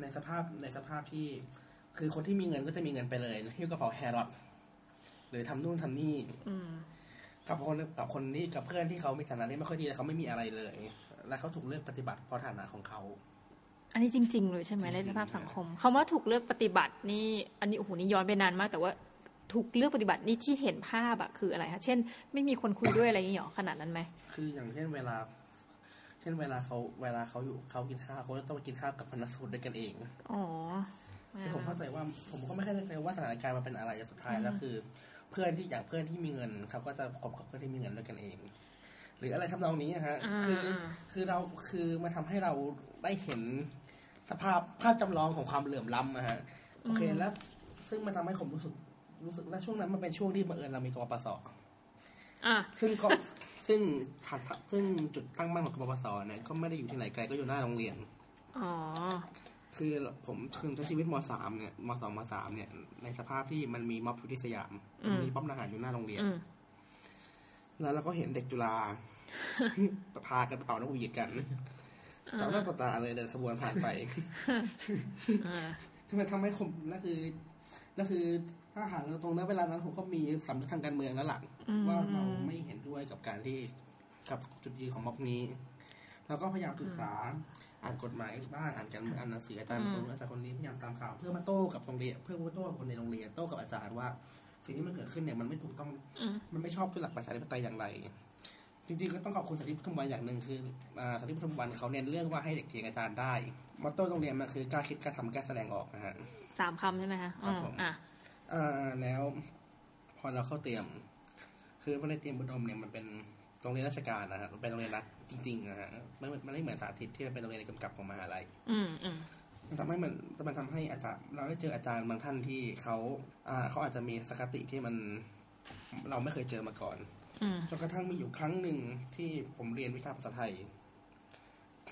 ในสภาพในสภาพที่ คือคนที่มีเงินก็จะมีเงินไปเลยหิ้วกระเป๋าแฮร์รอดหรือทำนู่นทำนี่อืมกับคนกับคนนี้กับเพื่อนที่เขามีฐานะที่ไม่ค่อยดีแล้วเขาไม่มีอะไรเลย และเขาถูกเลือกปฏิบัติเพราะฐานะของเขาอันนี้จริง ๆ เลยใช่ไหมจริงๆในสภาพสังคมคำว่าถูกเลือกปฏิบัตินี่ อันนี้โอ้โหนี่ย้อนไปนานมาก แต่ว่า ถูกเลือกปฏิบัตินี่ที่เห็นภาพอะคืออะไรคะเช่น ไม่มีคนคุยด้วยอะไรอย่างนี้หรอขนาดนั้นไหมคืออย่างเช่นเวลา เช่นเวลาเขาเวลาเขาอยู่เขากินข้าวเขาจะต้องไปกินข้าวกับพนักสูตรด้วยกันเองอ๋อคือผมเข้าใจว่าผมก็ไม่เข้าใจว่าสถานการณ์มันเป็นอะไรสุดท้ายแล้วคือ เพื่อนที่อย่างเพื่อนที่มีเงินเขาก็จะคบกับเพื่อนที่มีเงินด้วยกันเอง หรืออะไรทำนองนี้นะฮะอ่าคือคือเราคือมันทำให้เราได้เห็นสภาพภาพจำลองของความเหลื่อมล้ำนะฮะโอเคแล้ว ซึ่งมันทำให้ผมรู้สึก รู้สึกและช่วงนั้นมันเป็นช่วงที่บังเอิญเรามีกปปสอะซึ่งก็ซึ่งฐานซึ่งจุดตั้งมั่นของกปปสเนี่ยก็ไม่ได้อยู่ที่ไหนไกลก็อยู่หน้าโรงเรียนอ๋อคือผมคือใช้ชีวิตมสามเนี่ยมสองมสามเนี่ย ในสภาพที่มันมีม็อบอยู่ที่สยามอืมมีป้อมทหารอยู่หน้าโรงเรียนอืมแล้วเราก็เห็นเด็กจุฬาพากันไปเป่านกหวีดกันต่อหน้าต่อตาเลยเดินขบวนผ่านไปอ่าทำไมทำให้ผมนั่นคือ นั่นคือถ้าหากตรงนั้นเวลานั้นผมก็มีสำนึกทางการเมืองแล้วล่ะอืมว่าเราไม่เห็นด้วยกับการที่กับจุดยืนของม็อบนี้เราก็พยายามศึกษาอ่านกฎหมายบ้างอ่านกันอ่านหนังสืออาจารย์คนนู้นอาจารย์คนนี้พยายามตามข่าวเพื่อมาโต้กับโรงเรียนเพื่อมาโต้กับคนในโรงเรียนโต้กับอาจารย์ว่าสิ่งที่มันเกิดขึ้นเนี่ยมันไม่ถูกต้องอืมมันไม่ชอบด้วยหลักประชาธิปไตยอย่างไรจริงๆก็ต้องขอบคุณสาธิตปทุมวันอย่างหนึ่งคืออ่าสาธิตปทุมวันเขาเน้นเรื่องว่าให้เด็กเถียงอาจารย์ได้มอตโต้โรงเรียนมันคือกล้าคิดกล้าทำกล้าแสดงออกนะฮะ สามคำใช่ไหมคะครับผมอะอ่าแล้วพอเราเข้าเตรียม คือพอในเตรียมบุดมเนี่ยมันเป็นโรงเรียนราชการนะฮะมันเป็นโรงเรียนรัฐจริงๆนะฮะไม่มันไม่เหมือนสาธิตที่มันเป็นโรงเรียนกำกับของมหาลัย อืมอืมมันทำให้มันมันทำให้อาจารย์ เราได้เจออาจารย์บางท่านที่เขาอ่าเขาอาจจะมีสกติที่มันเราไม่เคยเจอมาก่อนอืมจนกระทั่งมีอยู่ครั้งหนึ่งที่ผมเรียนวิชาภาษาไทย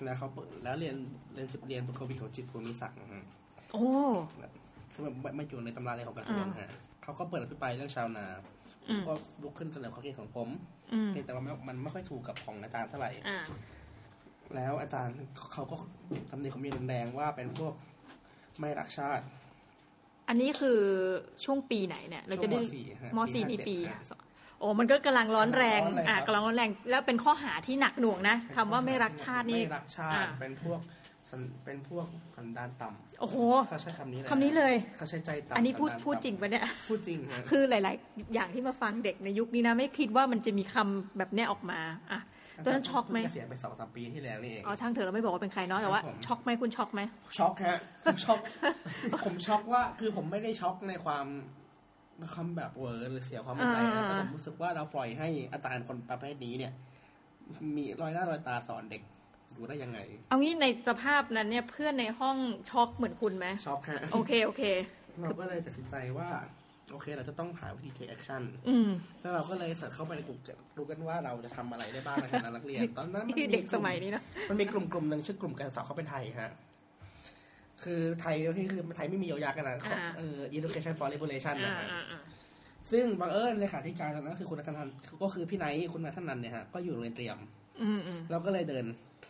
แล้วเขาเปิดแล้วเรียนเรียนสิบเรียนบุคคลวิของจิตภูมิศักดิ์นะฮะ โอ้ซึ่งมันไม่ไม่อยู่ในตำราเรียนของกระทรวงนะฮะเขาก็เปิดอภิปรายเรื่องชาวนาอืมก็ลุกขึ้นเสนอความคิดของผมอืมเพียงแต่ว่ามันมันไม่ค่อยถูกกับของอาจารย์เท่าไหร่อ่าแล้วอาจารย์เขาก็ตำหนิผมมีรุนแรงว่าเป็นพวกไม่รักชาติ อันนี้คือช่วงปีไหนเนี่ย เราจะได้ช่วงมสี่ฮะมสี่ปีนี่ปีห้าเจ็ดฮะโอ้มันก็กำลังร้อนแรงกำลังร้อนแรง อะครับกำลังร้อนแรง แล้วเป็นข้อหาที่หนักหน่วงนะคำว่าไม่รักชาตินี่ไม่รักชาติอ่าเป็นพวกสัน เป็นพวกสันดานต่ำโอ้โหเขาใช้คำนี้เลยคำนี้เลยเขาใช้ใจต่ำอันนี้พูดสันดาพูดจริงปะเนี่ยพูดจริงฮะคือหลาย ๆ อย่างที่มาฟังเด็กในยุคนี้นะไม่คิดว่ามันจะมีคำแบบเนี้ยออกมาอะตอนนั้นช็อกไหมเพิ่งเกษียณไปสองสามปีที่แล้วนี่เองอ๋อช่างเถอะเราไม่บอกว่าเป็นใครเนาะแต่ว่าครับผมช็อกไหมคุณช็อกไหมช็อกฮะผมช็อกผมช็อกว่าคือผมไม่ได้ช็อกในความในความแบบเวอร์หรือเสียความมั่นใจนะแต่ผมรู้สึกว่าเราปล่อยให้อาจารย์คนประเภทนี้เนี่ย มีลอยหน้าลอยตาสอนเด็ก อยู่ได้ยังไง เอางี้ในสภาพนั้นเนี่ยเพื่อนในห้องช็อกเหมือนคุณไหมช็อกฮะโอเคโอเค เราก็เลยตัดสินใจว่า โอเค เราจะต้องหาวิธี take action อืมแล้วเราก็เลยเสิร์ชเข้าไปในกลุ่มดูกันว่าเราจะทำอะไรได้บ้างในฐานะนักเรียน ตอนนั้นมันนี่มีเด็กลุ่สมัยนี้นะมันมีกลุ่มกลุ่มหนึ่งชื่อกลุ่มการศึกษาเขาเป็นไทยฮะคือไทยที่คือไทยไม่มียอยักษ์กันนะอ่าเออ education for liberation อ่านะฮะอ่าอ่าซึ่งบังเอิญเลขาธิการตอนนั้นคือคุณนัทนันก็คือพี่ไนท์คุณนัทนันเนี่ยฮะก็อยู่โรงเรียนเตรียมอืมอืมเราก็เลยเดิน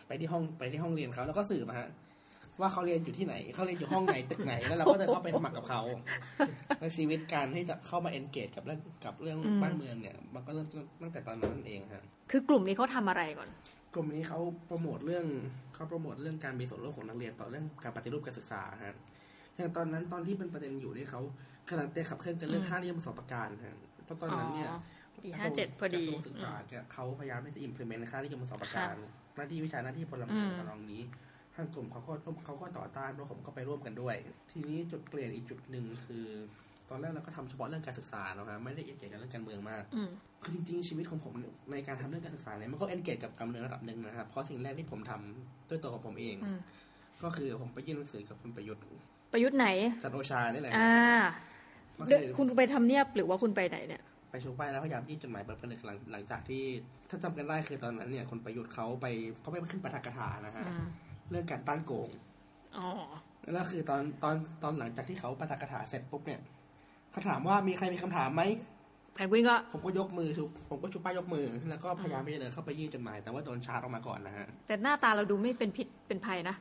ไปที่ห้องไปที่ห้องเรียนเขาแล้วก็สืบมาฮะว่าเขาเรียนอยู่ที่ไหน เขาเรียนอยู่ห้องไหนตึกไหน แล้วเราก็เดินเข้าไปสมัครกับเขาแล้วชีวิตการที่จะเข้ามา engage กับเรื่องกับเรื่องบ้านเมืองเนี่ย มันก็เริ่มต้นตั้งแต่ตอนนั้นเองฮะคือกลุ่มนี้เขาทำอะไรก่อน กลุ่มนี้เขาโปรโมทเรื่องเขาโปรโมทเรื่องการมีส่วนร่วมของนักเรียนต่อเรื่องการปฏิรูปการศึกษาฮะอย่างตอนนั้นตอนที่เป็นประเด็นอยู่ที่เขากำลังได้ขับเคลื่อนกันเรื่องค่านิยมประสบการณ์ฮะเพราะตอนนั้นเนี่ยปีห้าเจ็ดพอดีกระทรวงศึกษาเนี่ยเขาพยายามที่จะ implement ค่านิยมประสบการณ์ หน้าที่วิชาหน้าที่พลเมืองอืมทำนองนี้ทางกลุ่มเขาก็เขาก็ต่อต้านแล้วผมก็ไปร่วมกันด้วย ทีนี้จุดเปลี่ยนอีกจุดหนึ่งคือ ตอนแรกเราก็ทำเฉพาะเรื่องการศึกษาเนอะฮะไม่ได้เอ็นเกจกับเรื่องการเมืองมากอืมคือจริง ๆ ชีวิตของผมในการทำเรื่องการศึกษาเนี่ยมันก็เอนเกจกับการเมืองระดับหนึ่งนะครับเพราะสิ่งแรกที่ผมทำด้วยตัวของผมเองอืมก็คือผมไปยื่นหนังสือกับคุณประยุทธ์ ประยุทธ์ไหนจันทร์โอชานี่แหละอ่าก็เดี๋ยวคือคุณไปทำเนียบหรือว่าคุณไปไหนเนี่ยไป ชูป้ายแล้วพยายามยื่นจดหมายเปิดผนึกหลังหลังจากที่ ถ้าจำกันได้คือตอนนั้นเนี่ยคุณประยุทธ์เขาไปเขาไปขึ้นปาฐกถานะฮะอืมเรื่องการต้านโกงอ๋อแล้วคือตอนตอนตอนหลังจากที่เขาปาฐกถาเสร็จปุ๊บเนี่ยเขาถามว่ามีใครมีคำถามไหมแพนกวินก็ผมก็ยกมือชูผมก็ชูป้ายยกมือ แล้วก็พยายามที่จะเดินเข้าไปยื่นจดหมายแต่ว่าโดนชาร์จออกมาก่อนนะฮะ แต่หน้าตาเราดูไม่เป็นพิษเป็นภัยนะ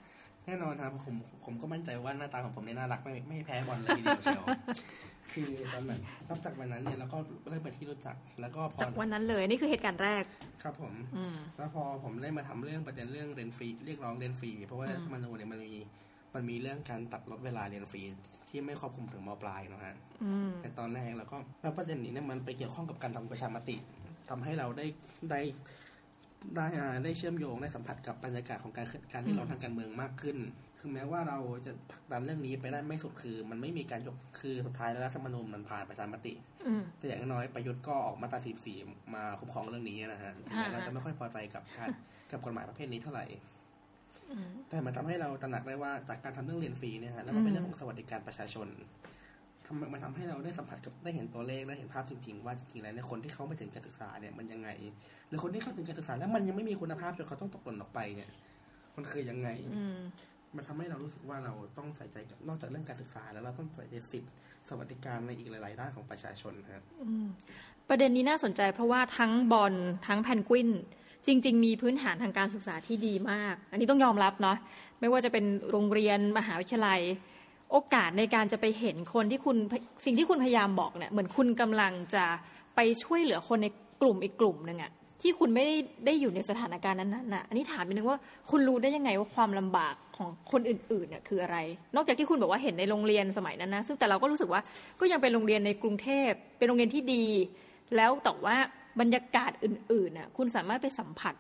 แน่นอนครับผมผมก็มั่นใจว่าหน้าตาของผมเนี่ยน่ารักไม่ไม่แพ้บอลเลยทีเดียวเชียวคือตอนนั้นนับจากวันนั้นเนี่ยเราก็เริ่มเป็นที่รู้จัก แล้วก็พอจากวันนั้นเลยนี่คือเหตุการณ์แรก ครับผมอืมแล้วพอผมได้มาทำเรื่องประเด็นเรื่องเรียนฟรีเรียกร้องเรียนฟรี เพราะว่าอืมรัฐธรรมนูญเนี่ยมันมีมันมีเรื่องการตัดลดเวลาเรียนฟรีที่ไม่ครอบคลุมถึงมปลายเนอะฮะอืมแต่ตอนแรกเราก็แล้วประเด็นนี้เนี่ยมันไปเกี่ยวข้องกับการทำประชามติทำให้เราได้ได้ ได้อ่าได้เชื่อมโยงได้สัมผัสกับบรรยากาศของการการที่เราทางการเมืองมากขึ้น ถึงแม้ว่าเราจะผลักดันเรื่องนี้ไปได้ไม่สุดคือ มันไม่มีการยกคือสุดท้ายแล้วรัฐธรรมนูญมันผ่านประชามติอืมแต่อย่างน้อยประยุทธ์ก็ออกมาตรา44มาคุ้มครองเรื่องนี้นะฮะถึงแม้อ่าเราจะไม่ค่อยพอใจกับการกับกฎหมายประเภทนี้เท่าไหร่อืมแต่มันทำให้เราตระหนักได้ว่าจากการทำเรื่องเรียนฟรีเนี่ยฮะแล้วมันเป็นเรื่องของสวัสดิการประชาชน ทำมันทำให้เราได้สัมผัสกับได้เห็นตัวเลขได้เห็นภาพจริง ๆ ว่าจริงๆแล้วเนี่ยคนที่เขาไม่ถึงการศึกษาเนี่ยมันยังไง หรือคนที่เข้าถึงการศึกษาแล้วมันยังไม่มีคุณภาพจนเขาต้องตกหล่นออกไปเนี่ย มันคือยังไงอมันทำให้เรารู้สึกว่าเราต้องใส่ใจกับนอกจากเรื่องการศึกษา แล้วเราต้องใส่ใจสิทธิสวัสดิการในอีกหลาย ๆ ด้านของประชาชนครับประเด็นนี้น่าสนใจเพราะว่าทั้งบอลทั้งแพนกวินจริง ๆ มีพื้นฐานทางการศึกษาที่ดีมาก อันนี้ต้องยอมรับเนาะไม่ว่าจะเป็นโรงเรียนมหาวิทยาลัย โอกาสในการจะไปเห็นคนที่คุณสิ่งที่คุณพยายามบอกเนี่ยเหมือนคุณกำลังจะไปช่วยเหลือคนในกลุ่มอีกกลุ่มหนึ่งอะที่คุณไม่ได้ได้อยู่ในสถานการณ์นั้นๆน่ะอันนี้ถามนิดนึงว่าคุณรู้ได้ยังไงว่าความลำบากของคนอื่นๆเนี่ยคืออะไร นอกจากที่คุณบอกว่าเห็นในโรงเรียนสมัยนั้นนะซึ่งแต่เราก็รู้สึกว่าก็ยังเป็นโรงเรียนในกรุงเทพเป็นโรงเรียนที่ดี แล้วแต่ว่าบรรยากาศอื่นๆน่ะคุณสามารถไปสัมผัส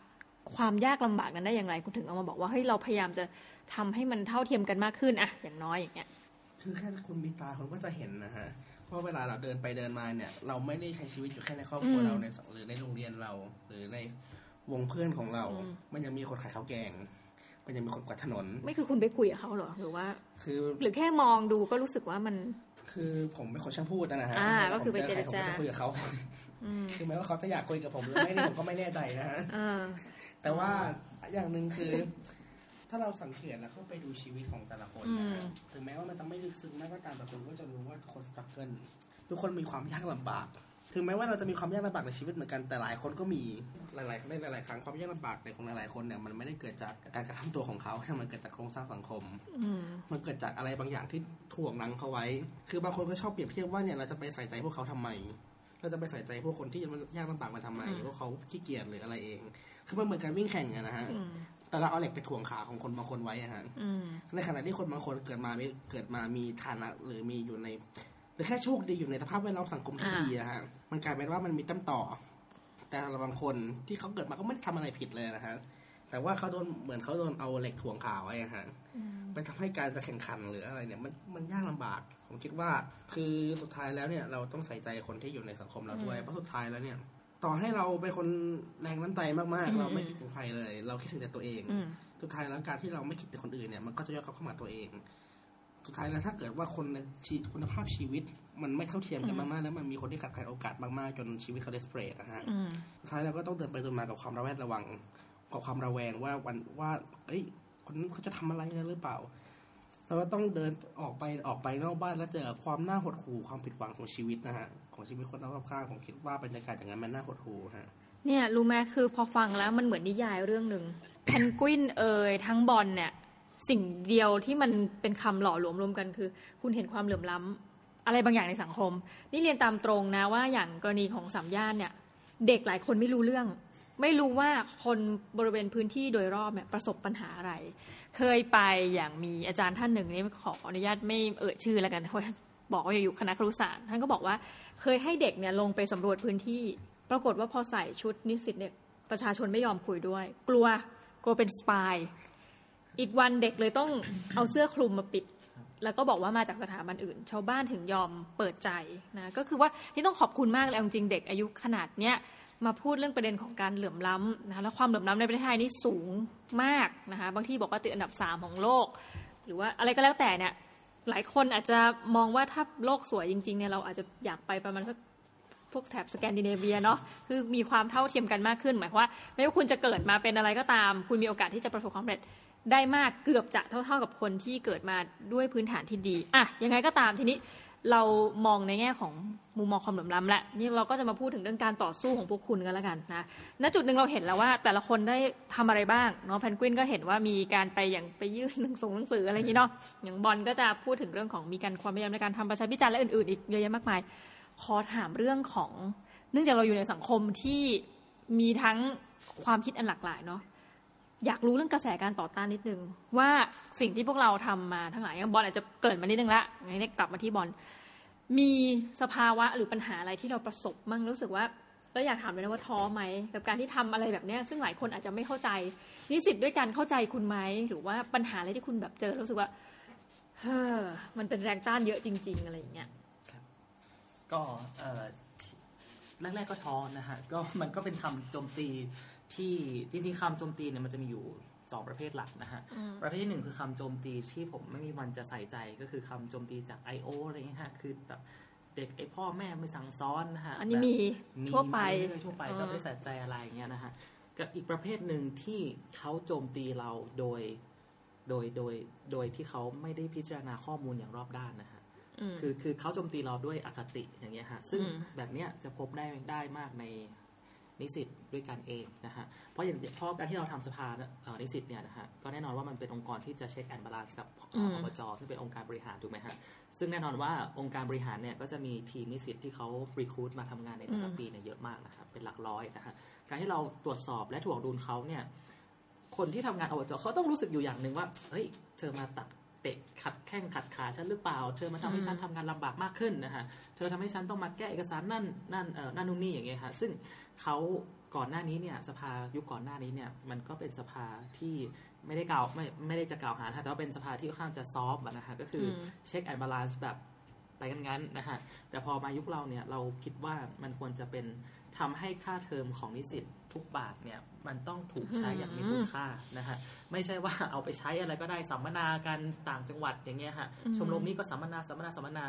ความยากลำบากนั้นได้อย่างไร คุณถึงเอามาบอกว่าเฮ้ยเราพยายามจะทำให้มันเท่าเทียมกันมากขึ้นอะอย่างน้อยอย่างเงี้ย คือแค่คุณมีตาคุณก็จะเห็นนะฮะ เพราะเวลาเราเดินไปเดินมาเนี่ย เราไม่ได้ใช้ชีวิตอยู่แค่ในครอบครัวอืมเราในหรือในโรงเรียนเรา หรือในวงเพื่อนของเราอืมมันยังมีคนขายข้าวแกงมันยังมีคนกวาดถนน ไม่คือคุณไปคุยกับเขาเหรอหรือว่า คือหรือแค่มองดูก็รู้สึกว่ามัน คือผมเป็นคนช่างพูดนะฮะอ่าก็คือไปผมเจรจาผมจะคุยกับเขาอืมคือแม้ว่าเขาจะอยากคุยกับผมหรือไม่นี่ผมก็ไม่แน่ใจนะฮะเออแต่ว่าอย่างหนึ่งคือ ถ้าเราสังเกตแล้วเข้าไปดูชีวิตของแต่ละคนนะฮะอืมถึงแม้ว่ามันจะไม่ลึกซึ้งมากก็ตามแต่คุณก็จะรู้ว่าทุกคนสตรัคเกิลทุกคนมีความยากลำบาก ถึงแม้ว่าเราจะมีความยากลำบากในชีวิตเหมือนกันแต่หลายคนก็มีหลายๆในหลาย ๆ ครั้งความยากลำบากในของหลายๆคนเนี่ยมันไม่ได้เกิดจากการกระทำตัวของเขาแต่มันเกิดจากโครงสร้างสังคมอืมมันเกิดจากอะไรบางอย่างที่ถ่วงนังเขาไว้ คือบางคนก็ชอบเปรียบเทียบว่าเนี่ยเราจะไปใส่ใจพวกเขาทำไมเราจะไปใส่ใจพวกคนที่มันยากลำบากมาทำไมอืมพวกเขาขี้เกียจหรืออะไรเอง คือมันเหมือนการวิ่งแข่งอะนะฮะอืม แต่เราเอาเหล็กไปถ่วงขาของคนบางคนไว้อะฮะอืมในขณะที่คนบางคนเกิดมามีเกิดมามีฐานะหรือมีอยู่ในหรือแค่โชคดีอยู่ในสภาพแวดล้อมสังคมที่อ่าดีอะฮะมันกลายเป็นว่ามันมีต้นต่อ แต่สำหรับบางคนที่เขาเกิดมาก็ไม่ได้ทำอะไรผิดเลยนะฮะแต่ว่าเขาโดนเหมือนเขาโดนเอาเหล็กถ่วงขาไว้อะฮะไปทำให้การจะแข่งขันหรืออะไรเนี่ย มันมันยากลำบาก ผมคิดว่า คือสุดท้ายแล้วเนี่ย เราต้องใส่ใจคนที่อยู่ในสังคมเราด้วยเพราะสุดท้ายแล้วเนี่ย ต่อให้เราเป็นคนแรงน้ำใจมากๆ เราไม่คิดถึงใครเลย เราคิดถึงแต่ตัวเองอืมสุดท้ายแล้วการที่เราไม่คิดถึงคนอื่นเนี่ยมันก็จะย่อเข้ามาตัวเองสุดท้ายแล้วถ้าเกิดว่าคนในชีวิตคุณภาพชีวิต มันไม่เท่าเทียมกันมากๆแล้วมันมีคนที่ขาดแคลนโอกาสมากๆจนชีวิตเขาเดสเปรสนะฮะอืมสุดท้ายเราก็ต้องเดินไปเดินมากับความระแวดระวังกับความระแวงว่าวันว่า เอ้ยคนนั้นเขาจะทำอะไรนะหรือเปล่าเราก็ต้องเดินออกไปออกไปนอกบ้านแล้วเจอความน่าหดหู่ความผิดหวังของชีวิตนะฮะ ของชีวิตคนรอบข้างผมคิดว่าบรรยากาศอย่างนั้นมันน่าหดหู่ฮะเนี่ยรู้ไหมคือพอฟังแล้วมันเหมือนนิยายเรื่องหนึ่งเพนกวินเอ่ยทั้งบอลเนี่ยสิ่งเดียวที่มันเป็นคำหล่อหลวมรวมกันคือ คุณเห็นความเหลื่อมล้ำอะไรบางอย่างในสังคม นี่เรียนตามตรงนะว่าอย่างกรณีของสามย่านเนี่ย เด็กหลายคนไม่รู้เรื่อง ไม่รู้ว่าคนบริเวณพื้นที่โดยรอบเนี่ยประสบปัญหาอะไร เคยไปอย่างมีอาจารย์ท่านหนึ่งนี่ขออนุญาตไม่เอ่ยชื่อแล้วกันเพราะ บอกว่าอยู่คณะครุศาสตร์ท่านก็บอกว่าเคยให้เด็กเนี่ยลงไปสำรวจพื้นที่ ปรากฏว่าพอใส่ชุดนิสิตเนี่ยประชาชนไม่ยอมคุยด้วย กลัวกลัวเป็นสปายอีกวันเด็กเลยต้องเอาเสื้อคลุมมาปิด แล้วก็บอกว่ามาจากสถาบันอื่น ชาวบ้านถึงยอมเปิดใจนะก็คือว่าที่ต้องขอบคุณมากเลยจริงเด็กอายุขนาดเนี้ยมาพูดเรื่องประเด็นของการเหลื่อมล้ำนะคะแล้วความเหลื่อมล้ำในประเทศไทยนี่สูงมากนะคะบางที่บอกว่าติดอันดับสามของโลก หรือว่าอะไรก็แล้วแต่เนี่ย หลายคนอาจจะมองว่าถ้าโลกสวยจริงๆเนี่ยเราอาจจะอยากไปประมาณสักพวกแถบสแกนดิเนเวียเนาะคือมีความเท่าเทียมกันมากขึ้น หมายความว่าไม่ว่าคุณจะเกิดมาเป็นอะไรก็ตาม คุณมีโอกาสที่จะประสบความสำเร็จได้มากเกือบจะเท่า ๆกับคนที่เกิดมาด้วยพื้นฐานที่ดี อะยังไงก็ตามทีนี้ เรามองในแง่ของมุมมองความเหลื่อมล้ำและนี่เราก็จะมาพูดถึงเรื่องการต่อสู้ของพวกคุณกันแล้วกันนะณจุดหนึ่งเราเห็นแล้วว่าแต่ละคนได้ทำอะไรบ้างเนาะแพนกวินก็เห็นว่ามีการไปอย่างไปยื่นหนังส่งหนังสืออะไรอย่างนี้เนาะอย่างบอลก็จะพูดถึงเรื่องของมีการความพยายามในการทำประชาพิจารณ์และอื่นๆอีกเยอะแยะมากมาย ขอถามเรื่องของ เนื่องจากเราอยู่ในสังคมที่มีทั้งความคิดอันหลากหลายเนาะ อยากรู้เรื่องกระแสการต่อต้านนิดนึง ว่าสิ่งที่พวกเราทำมาทั้งหลายอย่างบอลอาจจะเกิดมานิดนึงละงั้นเนี่กลับมาที่บอลมีสภาวะหรือปัญหาอะไรที่เราประสบมั่งรู้สึกว่าเราอยากถามเลยนะว่าท้อไหมกับการที่ทำอะไรแบบนี้ซึ่งหลายคนอาจจะไม่เข้าใจ นิสิตด้วยกันเข้าใจคุณไหมหรือว่าปัญหาอะไรที่คุณแบบเจอรู้สึกว่าเฮ้อมันเป็นแรงต้านเยอะจริง ๆ อะไรอย่างเงี้ยก็เออแรกๆก็ท้อนะฮะก็มันก็เป็นคำโจมตี ที่จริงๆคำโจมตีเนี่ยมันจะมีอยู่สองประเภทหลักนะฮะ ประเภทที่หนึ่งคือคำโจมตีที่ผมไม่มีวันจะใส่ใจก็คือคำโจมตีจาก I.O. อะไรเงี้ยฮะ คือแบบเด็กไอพ่อแม่ไม่สั่งซ้อนนะฮะ อันนี้แบบมีมีทั่วไปเรื่อยๆทั่วไปเออก็ไม่ใส่ใจอะไรอย่างเงี้ยนะฮะกับอีกประเภทหนึ่งที่เขาโจมตีเราโดยโดยโดยโดยที่เขาไม่ได้พิจารณาข้อมูลอย่างรอบด้านนะฮะอืมคือคือเขาโจมตีเราด้วยอคติอย่างเงี้ยฮะ ซึ่งอืมแบบเนี้ยจะพบได้ได้มากใน นิสิตด้วยกันเองนะฮะเพราะอย่างเพราะการที่เราทำสภาเอ่อนิสิตเนี่ยนะฮะก็แน่นอนว่ามันเป็นองค์กรที่จะ check and balance กับเอ่ออบจซึ่งเป็นองค์การบริหารถูกไหมฮะซึ่งแน่นอนว่าองค์การบริหารเนี่ยก็จะมีทีมนิสิตที่เขารีคูดมาทำงานในแต่ละปีเนี่ยเยอะมากนะครับเป็นหลักร้อยนะฮะการที่เราตรวจสอบและถ่วงดุลเขาเนี่ยคนที่ทำงานอบจเขาต้องรู้สึกอยู่อย่างหนึ่งว่าเฮ้ยเธอมาตัด เตะขัดแข้งขัดขาฉันหรือเปล่า เธอมาทำให้ฉันทำงานลำบากมากขึ้นนะฮะเธอทำให้ฉันต้องมาแก้เอกสารนั่นนั่นเออนั่นนู่นนี่อย่างเงี้ยฮะซึ่งเขาก่อนหน้านี้เนี่ยสภายุคก่อนหน้านี้เนี่ยมันก็เป็นสภาที่ไม่ได้กล่าวไม่ไม่ได้จะกล่าวหานะฮะแต่ว่าเป็นสภาที่ค่อนข้างจะ soft อะนะฮะก็คืออม check and balance แบบไปกันงั้นนะฮะแต่พอมายุคเราเนี่ยเราคิดว่ามันควรจะเป็น ทำให้ค่าเทอมของนิสิตทุกบาทเนี่ยมันต้องถูกใช้อย่างมีคุณค่านะฮะไม่ใช่ว่าเอาไปใช้อะไรก็ได้สัมมนากันต่างจังหวัดอย่างเงี้ยฮะชมรมนี้ก็สัมมนาสัมมนาสัมมนา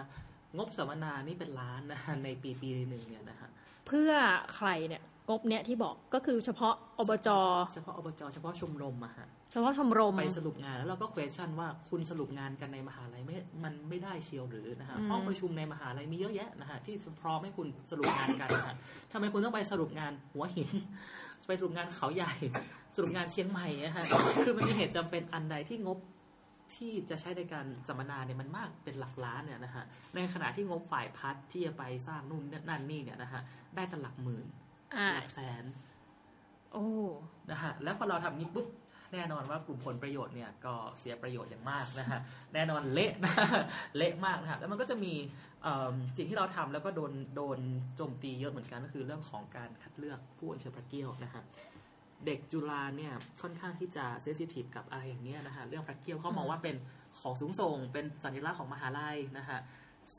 งบสัมมนานี่เป็นล้านนะฮะในปีปีหนึ่งเนี่ยนะฮะเพื่อใครเนี่ยงบเนี่ยที่บอกก็คือเฉพาะอบจ เฉพาะอบจ เฉพาะชมรมอะฮะ เฉพาะชมรมไปสรุปงานแล้วเราก็ question ว่าคุณสรุปงานกันในมหาลัยไม่มันไม่ได้เชียวหรือนะฮะอืมห้องประชุมในมหาลัยมีเยอะแยะนะฮะที่พร้อมให้คุณสรุปงานกันนะฮะทำไมคุณต้องไปสรุปงานหัวหินไปสรุปงานเขาใหญ่ สรุปงานเชียงใหม่นะฮะคือมันมีเหตุจำเป็นอันใดที่งบที่จะใช้ในการสัมมนาเนี่ยมันมากเป็นหลักล้านเนี่ยนะฮะในขณะที่งบฝ่ายพัฒน์ที่จะไปสร้างนู่นนั่นนี่เนี่ยนะฮะได้กันหลักหมื่นอ่าหลักแสน โอ้นะฮะแล้วพอเราทำนี้ปุ๊บ แน่นอนว่ากลุ่มผลประโยชน์เนี่ยก็เสียประโยชน์อย่างมากนะฮะแน่นอนเละนะเละมากนะฮะแล้วมันก็จะมีสิ่งที่เราทำแล้วก็โดนโดนโจมตีเยอะเหมือนกันก็คือเรื่องของการคัดเลือกผู้อัญเชิญพระเกี้ยวนะฮะเด็กจุฬาเนี่ยค่อนข้างที่จะเซสซิทีฟกับอะไรอย่างเนี้ยนะฮะเรื่องพระเกี้ยวเขามองว่าเป็นของสูงส่ง เป็นสัญลักษณ์ของมหาลัยนะฮะ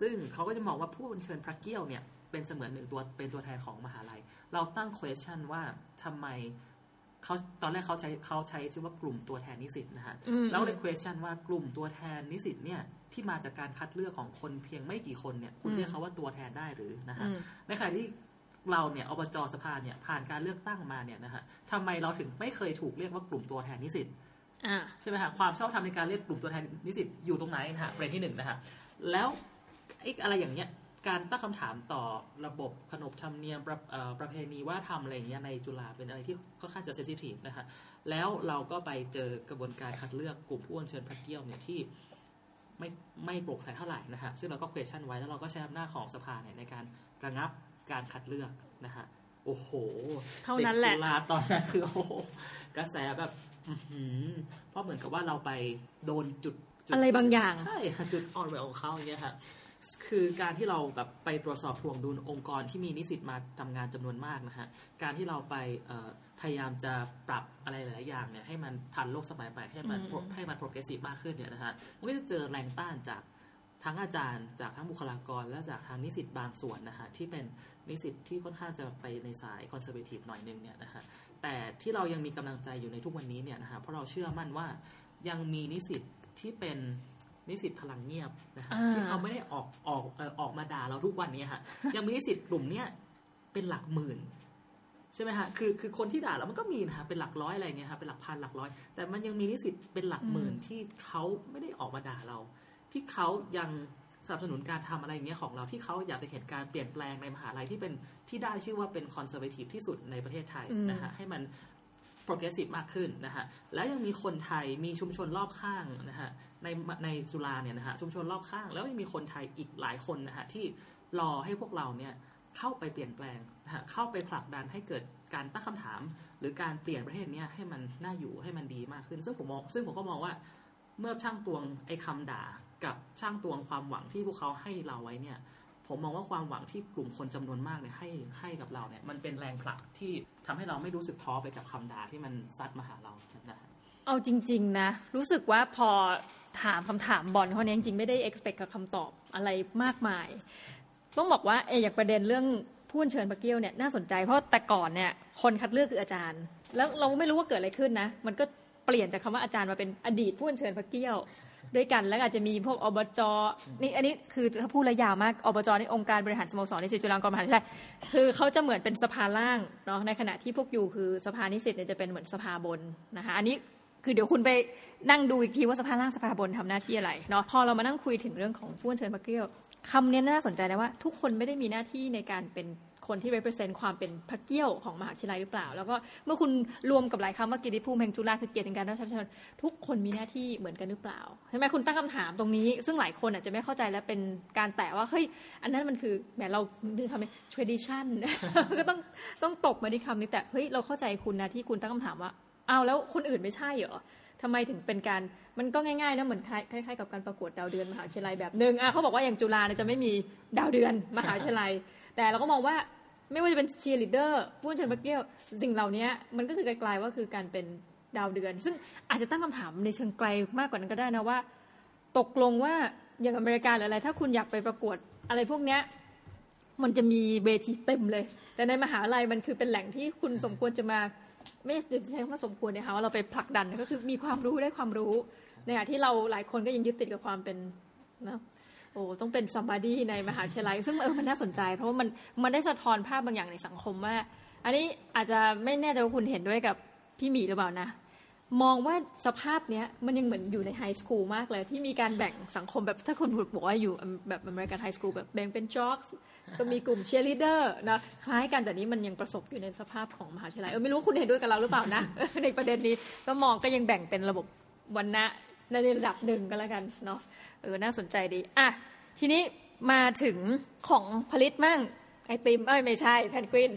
ซึ่งเขาก็จะมองว่าผู้อัญเชิญพระเกี้ยวเนี่ยเป็นเสมือนหนึ่งตัวเป็นตัวแทนของมหาลัย เราตั้ง question ว่าทำไม เขาตอนแรกเขาใช้เขาใช้ชื่อว่ากลุ่มตัวแทนนิสิตนะฮะแล้วเลย question ว่ากลุ่มตัวแทนนิสิตเนี่ยที่มาจากการคัดเลือกของคนเพียงไม่กี่คนเนี่ยคุณเรียกเขาว่าตัวแทนได้หรือนะฮะในขณะที่เราเนี่ยอบจสภาเนี่ยผ่านการเลือกตั้งมาเนี่ยนะฮะทำไมเราถึงไม่เคยถูกเรียกว่ากลุ่มตัวแทนนิสิตใช่ไหมฮะความชอบธรรมในการเรียกกลุ่มตัวแทนนิสิตอยู่ตรงไหนนะฮะประเด็นที่หนึ่งนะฮะแล้วไอ้อะไรอย่างเงี้ย การตั้งคำถามต่อระบบขนบธรรมเนียมประประเพณีว่าทำอะไรอย่างเงี้ยในจุฬาเป็นอะไรที่ค่อนข้างจะเซสซิทีฟนะฮะแล้วเราก็ไปเจอกระบวนการคัดเลือกกลุ่มผู้อัญเชิญพระเกี้ยวเนี่ยที่ไม่ไม่โปร่งใสเท่าไหร่นะฮะซึ่งเราก็เควชั่นไว้แล้วเราก็ใช้อำนาจของสภาเนี่ยในการระงับการคัดเลือกนะฮะโอ้โหเท่านั้นแหละจุฬาตอนนั้นคือโอ้กระแสแบบเพราะเหมือนกับว่าเราไปโดนจุดอะไรบางอย่างใช่จุดอ่อนไหวของเขาอย่างเงี้ยค่ะ คือการที่เราแบบไปตรวจสอบถ่วงดุลองค์กรที่มีนิสิตมาทำงานจำนวนมากนะฮะการที่เราไปพยายามจะปรับอะไรหลาย ๆ อย่างเนี่ยให้มันทันโลกสมัยใหม่ให้มันให้มัน progressive มากขึ้นเนี่ยนะฮะมันก็จะเจอแรงต้านจากทั้งอาจารย์จากทั้งบุคลากร และจากทางนิสิตบางส่วนนะฮะที่เป็นนิสิตที่ค่อนข้างจะไปในสาย conservative หน่อยนึงเนี่ยนะฮะแต่ที่เรายังมีกำลังใจอยู่ในทุกวันนี้เนี่ยนะฮะเพราะเราเชื่อมั่นว่ายังมีนิสิตที่เป็น นิสิตพลังเงียบนะฮะที่เขาไม่ได้ออกออกเออออกมาด่าเราทุกวันนี้ฮะยังมีนิสิตกลุ่มเนี้ยเป็นหลักหมื่นใช่ไหมฮะคือคือคนที่ด่าเรามันก็มีนะฮะเป็นหลักร้อยอะไรเงี้ยฮะเป็นหลักพันหลักร้อย แต่มันยังมีนิสิตเป็นหลักหมื่นที่เขาไม่ได้ออกมาด่าเรา ที่เขายังสนับสนุนการทำอะไรเงี้ยของเราที่เขาอยากจะเห็นการเปลี่ยนแปลงในมหาลัยที่เป็นที่ได้ชื่อว่าเป็นคอนเซอร์เวทีฟที่สุดในประเทศไทยนะฮะให้มัน progressive มากขึ้นนะฮะแล้วยังมีคนไทยมีชุมชนรอบข้างนะฮะในในจุฬาเนี่ยนะฮะชุมชนรอบข้าง แล้วยังมีคนไทยอีกหลายคนนะฮะที่รอให้พวกเราเนี่ยเข้าไปเปลี่ยนแปลงนะฮะเข้าไปผลักดันให้เกิดการตั้งคำถาม หรือการเปลี่ยนประเทศเนี้ให้มันน่าอยู่ให้มันดีมากขึ้น ซึ่งผมมองซึ่งผมก็มองว่าเมื่อช่างตวงไอ้คาด่ากับช่างตวงความหวังที่พวกเขาให้เราไว้เนี่ย ผมมองว่าความหวังที่กลุ่มคนจำนวนมากเนี่ยให้ให้กับเราเนี่ยมันเป็นแรงผลักที่ทำให้เราไม่รู้สึกท้อไปกับคำด่าที่มันซัดมาหาเรานะเอาจริง ๆ นะ รู้สึกว่าพอถามคำถามบอลเขาเนี่ยจริงๆ ไม่ได้ expect กับคำตอบอะไรมากมาย ต้องบอกว่าเออย่างประเด็นเรื่องผู้เชิญปะเกี้ยวเนี่ยน่าสนใจเพราะแต่ก่อนเนี่ยคนคัดเลือกคืออาจารย์ แล้วเราไม่รู้ว่าเกิดอะไรขึ้นนะ มันก็เปลี่ยนจากคำว่าอาจารย์มาเป็นอดีตผู้เชิญพระเกี้ยว ด้วยกันแล้วอาจจะมีพวกอบจนี่อันนี้คือถ้าพูดระยาวมากอบจนี่องค์การบริหารสโมสรนิสิตจุฬาลงกรณ์มหาวิทยาลัยคือเขาจะเหมือนเป็นสภาล่างเนาะในขณะที่พวกอยู่คือสภานิสิตเนี่ยจะเป็นเหมือนสภาบนนะคะอันนี้คือเดี๋ยวคุณไปนั่งดูอีกทีว่าสภาล่างสภาบนทำหน้าที่อะไรเนาะพอเรามานั่งคุยถึงเรื่องของผู้เชิญพระเกี้ยวคำนี้น่าสนใจนะว่า ทุกคนไม่ได้มีหน้าที่ในการเป็น คนที่ represent ความเป็นพระเกี้ยวของมหาวิทยาลัยหรือเปล่า แล้วก็เมื่อคุณรวมกับหลายคำว่ากิติภูมิแห่งจุฬาคือเกียรติการรับใช้ประชาชนทุกคนมีหน้าที่เหมือนกันหรือเปล่าใช่ไหมคุณตั้งคำถามตรงนี้ ซึ่งหลายคนอาจจะไม่เข้าใจและเป็นการแตะว่าเฮ้ยอันนั้นมันคือแหมเราดึงคำนี้ tradition ก็ต้องต้องตกมาที่คำนี้แต่เฮ้ยเราเข้าใจคุณนะที่คุณตั้งคำถามว่าเอาแล้วคนอื่นไม่ใช่เหรอทำไมถึงเป็นการมันก็ง่ายๆนะเหมือนคล้ายๆกับการประกวดดาวเดือนมหาวิทยาลัยแบบหนึ่งอะเขาบอกว่าอย่างจุฬาเนี่ยจะไม่มีดาวเดือนมหาวิทยาลัย แต่เราก็มองว่า ไม่ว่าจะเป็นเชียร์ลีดเดอร์ผู้เชิญพระเกี้ยวสิ่งเหล่านี้มันก็คือไกลๆว่าคือการเป็นดาวเดือน ซึ่งอาจจะตั้งคำถามในเชิงไกลมากกว่านั้นก็ได้นะว่า ตกลงว่าอย่างอเมริกาหรืออะไร ถ้าคุณอยากไปประกวดอะไรพวกเนี้ยมันจะมีเวทีเต็มเลย แต่ในมหาลัยมันคือเป็นแหล่งที่คุณสมควรจะมา ไม่ใช่คำว่าสมควรนี่ยค่ะว่าเราไปผลักดันก็คือมีความรู้ได้ความรู้ในขณะที่เราหลายคนก็ยังยึดติดกับความเป็นนะ โอ้ต้องเป็น somebody ในมหาวิทยาลัย ซึ่งเออมันน่าสนใจ เพราะว่ามันมันได้สะท้อนภาพบางอย่างในสังคมว่า อันนี้อาจจะไม่แน่ใจว่าคุณเห็นด้วยกับพี่หมีหรือเปล่านะ มองว่าสภาพเนี้ยมันยังเหมือนอยู่ใน high school มากเลย ที่มีการแบ่งสังคมแบบถ้าคุณบอกว่าอยู่แบบ American high school แบบแบ่งเป็น jock ก็มีกลุ่มเชียร์ลีดเดอร์นะคล้ายกันแต่นี้มันยังประสบอยู่ในสภาพของมหาวิทยาลัยเออไม่รู้คุณเห็นด้วยกับเราหรือเปล่านะในประเด็นนี้ก็มองก็ยังแบ่งเป็นระบบวันณะในระดับหนึ่งก็แล้วกันเนาะ เออน่าสนใจดีอะทีนี้มาถึงของผลิตมั่งไอติมเอ้ยไม่ใช่แพนกวิน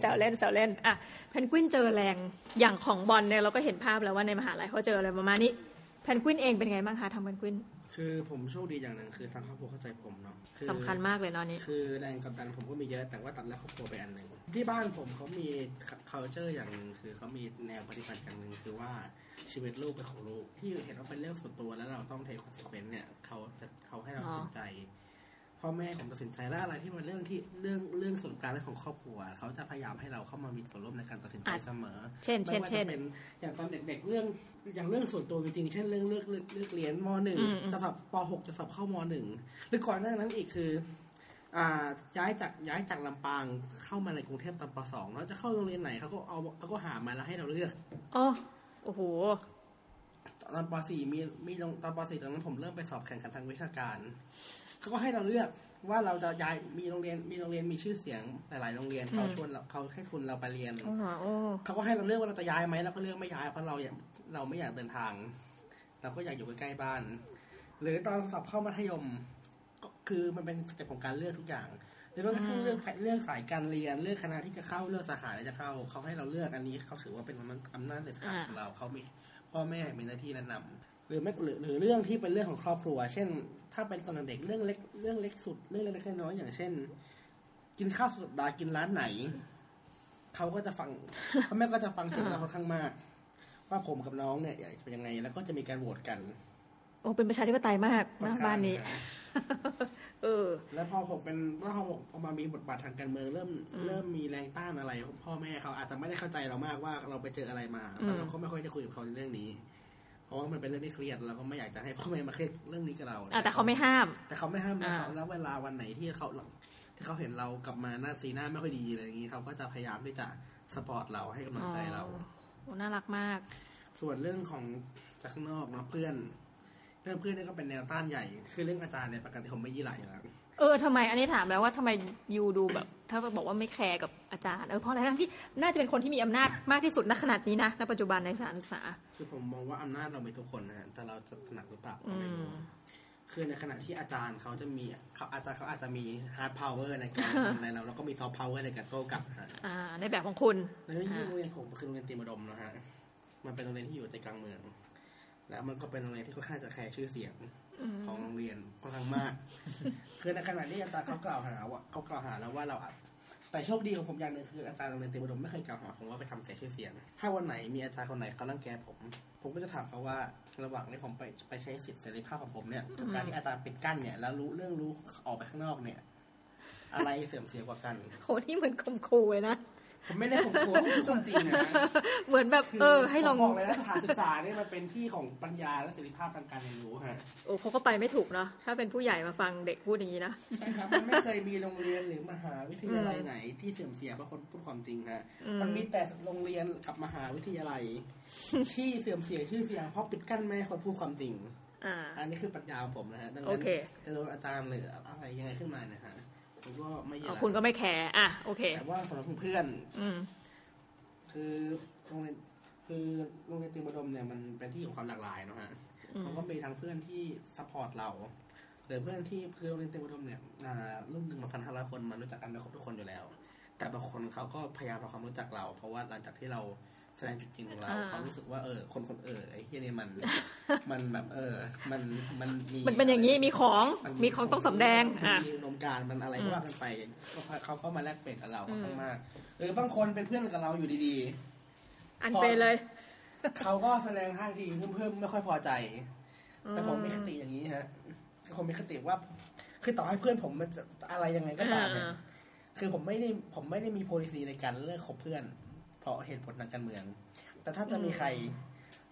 แซวเล่นแซวเล่นอะแพนกวินเจอแรงอย่างของบอลเนี่ยเราก็เห็นภาพแล้วว่าในมหาลัยเขาเจออะไรประมาณนี้แพนกวินเองเป็นไงบ้างคะทำแพนกวิน คือผมโชคดีอย่างหนึ่งคือทางครอบครัวเข้าใจผมเนาะอสำคัญมากเลยเนาะนี่คือแรงกดดันผมก็มีเยอะแต่ว่าตัดแล้วครอบครัวไปอันหนึ่งที่บ้านผมเขามี culture อย่างหนึ่งคือเขามีแนวปฏิบัติอย่างหนึ่งคือว่าชีวิตลูกเป็นของลูกที่เห็นว่าเป็นเรื่องส่วนตัวแล้วเราต้องเทคคอน e เควนต์เนี่ยเขาจะเขาให้เราตัดสินใจ พ่อแม่ผมตัดสินใจแล้วอะไรที่มันเรื่องที่เรื่องเรื่องส่วนกลางเรื่องของครอบครัว เขาจะพยายามให้เราเข้ามามีส่วนร่วมในการตัดสินใจอะเสมอ เช่น เช่นไม่ว่าเช่นจะเป็นอย่างตอนเด็กๆเรื่องอย่างเรื่องส่วนตัวจริงๆเช่นเรื่องเลือกเลือกเลือกเรียนมหนึ่งอืมอืมจะสอบปหกจะสอบเข้ามหนึ่งหรือก่อนหน้านั้นอีกคืออ่าย้ายจากย้ายจากลำปางเข้ามาในกรุงเทพตอนปสองแล้วจะเข้าโรงเรียนไหนเขาก็เอาเขาก็หามาแล้วให้เราเลือกอ๋อโอ้โหตอนปสี่มีมีตอนตอนปสี่ตอนนั้นผมเริ่มไปสอบแข่งขันทางวิชาการ เขาก็ให้เราเลือกว่าเราจะย้ายมีโรงเรียนมีโรงเรียนมีชื่อเสียงหลาย ๆ โรงเรียนเขาอืมชวนเราเขาให้ทุนเราไปเรียนโอ้โหโอ้เขาก็ให้เราเลือกว่าเราจะย้ายไหมเราก็เลือกไม่ย้ายเพราะเราอยากเราไม่อยากเดินทาง เราก็อยากอยู่ใกล้ๆบ้าน หรือตอนสอบเข้ามัธยมก็คือมันเป็นสเต็ปของการเลือกทุกอย่างหรือแม้กระทั่งเลือกเลือกสายการเรียนเลือกคณะที่จะเข้าเลือกสาขาที่จะเข้าเขาให้เราเลือกอันนี้เขาถือว่าเป็นอำนาจเด็ดขาดของเราเขามีพ่อแม่มีหน้าที่แนะนำห รือไม่หรือหรือเรื่องที่เป็นเรื่องของครอบครัว เช่น ถ้าเป็นตอนเด็กเรื่องเล็กเรื่องเล็กสุดเรื่องเล็กๆน้อยๆอย่างเช่น กินข้าวสุดสัปดาห์กินร้านไหนเขาก็จะฟังพ่อแม่ก็จะฟังเสียงเราค่อนข้างมาก ว่าผมกับน้องเนี่ยอยากเป็นยังไง แล้วก็จะมีการโหวตกัน โอ้เป็นประชาธิปไตยมากนะบ้านนี้ เออ แล้วพอผมเป็นแล้วพอผมพอมามีบทบาททางการเมืองเริ่มเริ่มมีแรงต้านอะไร พ่อแม่เขาอาจจะไม่ได้เข้าใจเรามากว่าเราไปเจออะไรมาอืมเราก็ไม่ค่อยได้คุยกับเขาในเรื่องนี้เพ ราะว่ามันเป็นเรื่องที่เครียดเราก็ไม่อยากจะให้พ่อแม่มาเครียดเรื่องนี้กับเราอะแต่เขาไม่ห้าม แต่เขาไม่ห้ามนะอ่าเขาแล้วเวลาวันไหนที่เขาที่เขาเห็นเรากลับมาหน้าสีหน้าไม่ค่อยดีอะไรอย่างนี้เขาก็จะพยายามที่จะsupport เราให้กำลังใจเราโอ้น่ารักมาก ส่วนเรื่องของจากข้างนอกเนาะเพื่อน เรื่องเพื่อนนี่ก็เป็นแนวต้านใหญ่ คือเรื่องอาจารย์เนี่ยปกติผมไม่ยี่หระยู่แล้ว เออทำไมอันนี้ถามแล้วว่าทำไม you ดูแบบ ถ้าบอกว่าไม่แคร์กับอาจารย์เออเพราะอะไรทั้งที่น่าจะเป็นคนที่มีอำนาจมากที่สุดณขณะนี้นะณปัจจุบันในสถานศึกษา คือผมมองว่าอำนาจเรามีทุกคนนะฮะแต่เราจะถนัดหรือเปล่าอืไม่รู้มคือในขณะที่อาจารย์เขาจะมีเขาอาจารย์เขาอาจจะมี hard power ในการทำอะไรเราแล้วก็มี soft power ในการโต้กลับนะฮะอ่า ในแบบของคุณแล้วที่โรงเรียนผมคือโรงเรียนเตรียมอุดมนะฮะมันเป็นโรงเรียนที่อยู่ใจกลางเมือง แล้วมันก็เป็นโรงเรียนที่ค่อนข้างจะแคร์ชื่อเสียง ของโรงเรียนค่อนข้างมาก คือในขณะที่อาจารย์เขากล่าวหาว่าเขากล่าวหาแล้วว่าเราอะแต่โชคดีของผมอย่างหนึ่งคืออาจารย์โรงเรียนเตรียมอุดมไม่เคยกล่าวหาผมว่าไปทำเสียชื่อเสียง ถ้าวันไหนมีอาจารย์คนไหนเขารังแกผม ผมก็จะถามเขาว่าระหว่างที่ผมไปไปใช้สิทธิเสรีภาพของผมเนี่ยกับการที่อาจารย์ปิดกั้นเนี่ยแล้วรู้เรื่องรู้ออกไปข้างนอกเนี่ย อะไรเสื่อมเสียกว่ากันโหนี่เหมือนคมคูเลยนะ ผมไม่ได้ข่มขู่ผมพูดความจริงนะเหมือนแบบเออ ให้ลองผมบอกเลยนะสถานศึกษาเนี่ยมันเป็นที่ของปัญญาและเสรีภาพทางการเรียนรู้ฮะโอ้เขาก็ไปไม่ถูกเนาะถ้าเป็นผู้ใหญ่มาฟังเด็กพูดอย่างนี้นะใช่ครับมันไม่เคยมีโรงเรียนหรือมหาวิทยาลัยไหน ที่เสื่อมเสียเพราะคนพูดความจริงฮะอืมมันมีแต่โรงเรียนกับมหาวิทยาลัย ที่เสื่อมเสียชื่อเสียงเพราะปิดกั้นไม่ให้คนพูดความจริงอ่าอันนี้คือปรัชญาของผมนะฮะดังนั้นโอเคจะโดนอาจารย์หรืออะไรยังไงขึ้นมาเนะฮะ ผมก็ไม่ยเอาอมคุณก็ไม่แคร์อะโอเคแต่ว่าสำหรับเพื่อนอืมคือโรงเรียนคือโรงเรียนเตรียมอุดมเนี่ยมันเป็นที่ของความหลากหลายเนอะฮะอืมมันก็มีทั้งเพื่อนที่ support เราหรือเพื่อนที่คือโรงเรียนเตรียมอุดมเนี่ยอ่ารุ่นหนึ่งมาพันห้าร้อยคนมันรู้จักกันไม่ครบทุกคนอยู่แล้ว แต่บางคนเขาก็พยายามทำความรู้จักเรา เพราะว่าหลังจากที่เรา แสดงจุดยืนของเราอ่าเขารู้สึกว่าเออ คนคนเออไอ้เฮียเนี่ยมัน มันแบบเออ มันมันมีมันเป็นอย่างนี้มีของนมีของต้องสำแดงอะมีอุดมการณ์มันอะไรอืก็มว่ากันไปก็เขาก็มาแลกเปลี่ยนกับเราค่อนข้าอืงมมากหรือบางคนเป็นเพื่อนกับเราอยู่ดีๆ unfriend เลยเขาก็แสดงท่าทีเพิ่มๆไม่ค่อยพอใจ แต่ผมมีคติอย่างนี้ฮะคือผมมีคติว่า คือต่อให้เพื่อนผมมันจะอะไรยังไงก็ตามเนี่ยอ่าคือผมไม่ได้ผมไม่ได้มี policy ในการเลิกคบเพื่อน เพราะเหตุผลทางการเมือง แต่ถ้าจะมีใคร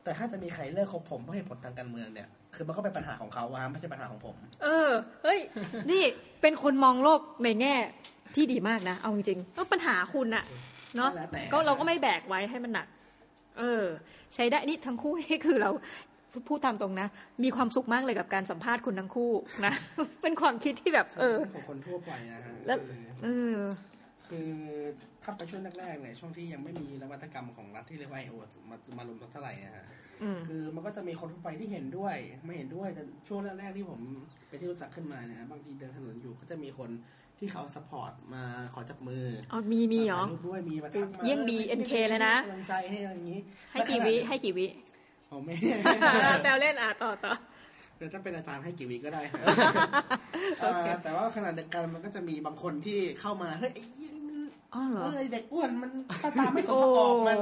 แต่ถ้าจะมีใครเลิกคบผมเพราะเหตุผลทางการเมืองเนี่ย คือมันก็เป็นปัญหาของเขาอะไม่ใช่ปัญหาของผม เออ เฮ้ย นี่เป็นคนมองโลกในแง่ที่ดีมากนะ เอาจริงๆก็ปัญหาคุณอะเนาะแล้วแต่ก็เราก็ไม่แบกไว้ให้มันหนัก เออ ใช้ได้ นี่ทั้งคู่นี่คือเราพูดตามตรงนะ มีความสุขมากเลยกับการสัมภาษณ์คุณทั้งคู่นะ เป็นความคิดที่แบบ เออของคนทั่วไปนะฮะแล้วคือเออ คคือถ้าไปช่วงแรกๆเนี่ยช่วงที่ยังไม่มีนวัตกรรมของรัฐที่เรียกว่าไอโอมามาลงเท่าไหร่นะฮะอืมคือมันก็จะมีคนทั่วไปที่เห็นด้วย ไม่เห็นด้วยแต่ช่วงแรกๆที่ผมไปนที่รู้จักขึ้นมาเนี่ยฮะบางทีเดินถนนอยู่ก็จะมีคนที่เขาสปอร์ตมาขอจับมืออ๋อมีมีเหรอถ่ายรูปด้วยมีมาทักมาเยี่ยง BNK เลยนะกำลังใจให้อะไรอย่างนี้ ให้กี่วิให้กี่วิผมไม่แซวเล่นอะต่อต่อแต่ถ้าเป็นอาจารย์ให้กี่วิก็ได้ฮะโอเคอ่าแต่ว่าขณะเดียวกันมันก็จะมีบางคนที่เข้ามาเฮ้ยไอ้เหี้ยมันอ๋อเหรอเอ้ยเด็กอ้วนมันหน้าตาไม่สมโอ้ประกอบมัน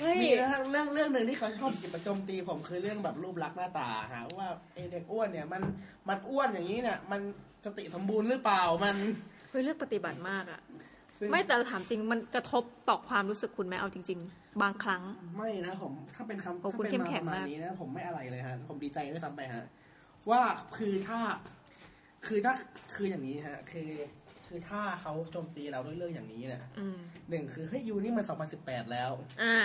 เฮ้ยมีนะฮะเรื่องเรื่องหนึ่งที่เขาชอบหยิบมาโจมตีผมคือเรื่องแบบรูปลักษณ์หน้าตาฮะว่าไอ้เด็กอ้วนเนี่ยมันมันอ้วนอย่างนี้เนี่ย มันสติสมบูรณ์หรือเปล่ามันเฮ้ยเลือกปฏิบัติมากอะซึ่งไม่แต่ถามจริงมันกระทบต่อความรู้สึกคุณไหมเอาจริง ๆ บางครั้ง ไม่นะผมถ้าเป็นคำโอ้ถ้าคุณเป็นเข้มมาแข็ปงระมาณมากนี้นะผมไม่อะไรเลยฮะผมดีใจด้วยซ้ำไปฮะว่าคือถ้า คือถ้าคืออย่างนี้ฮะ คือ คือถ้าเขาโจมตีเราด้วยเรื่องอย่างนี้เนี่ยอืมหนึ่งคือเฮ้ยยูนี่มัน2018แล้ว อ่า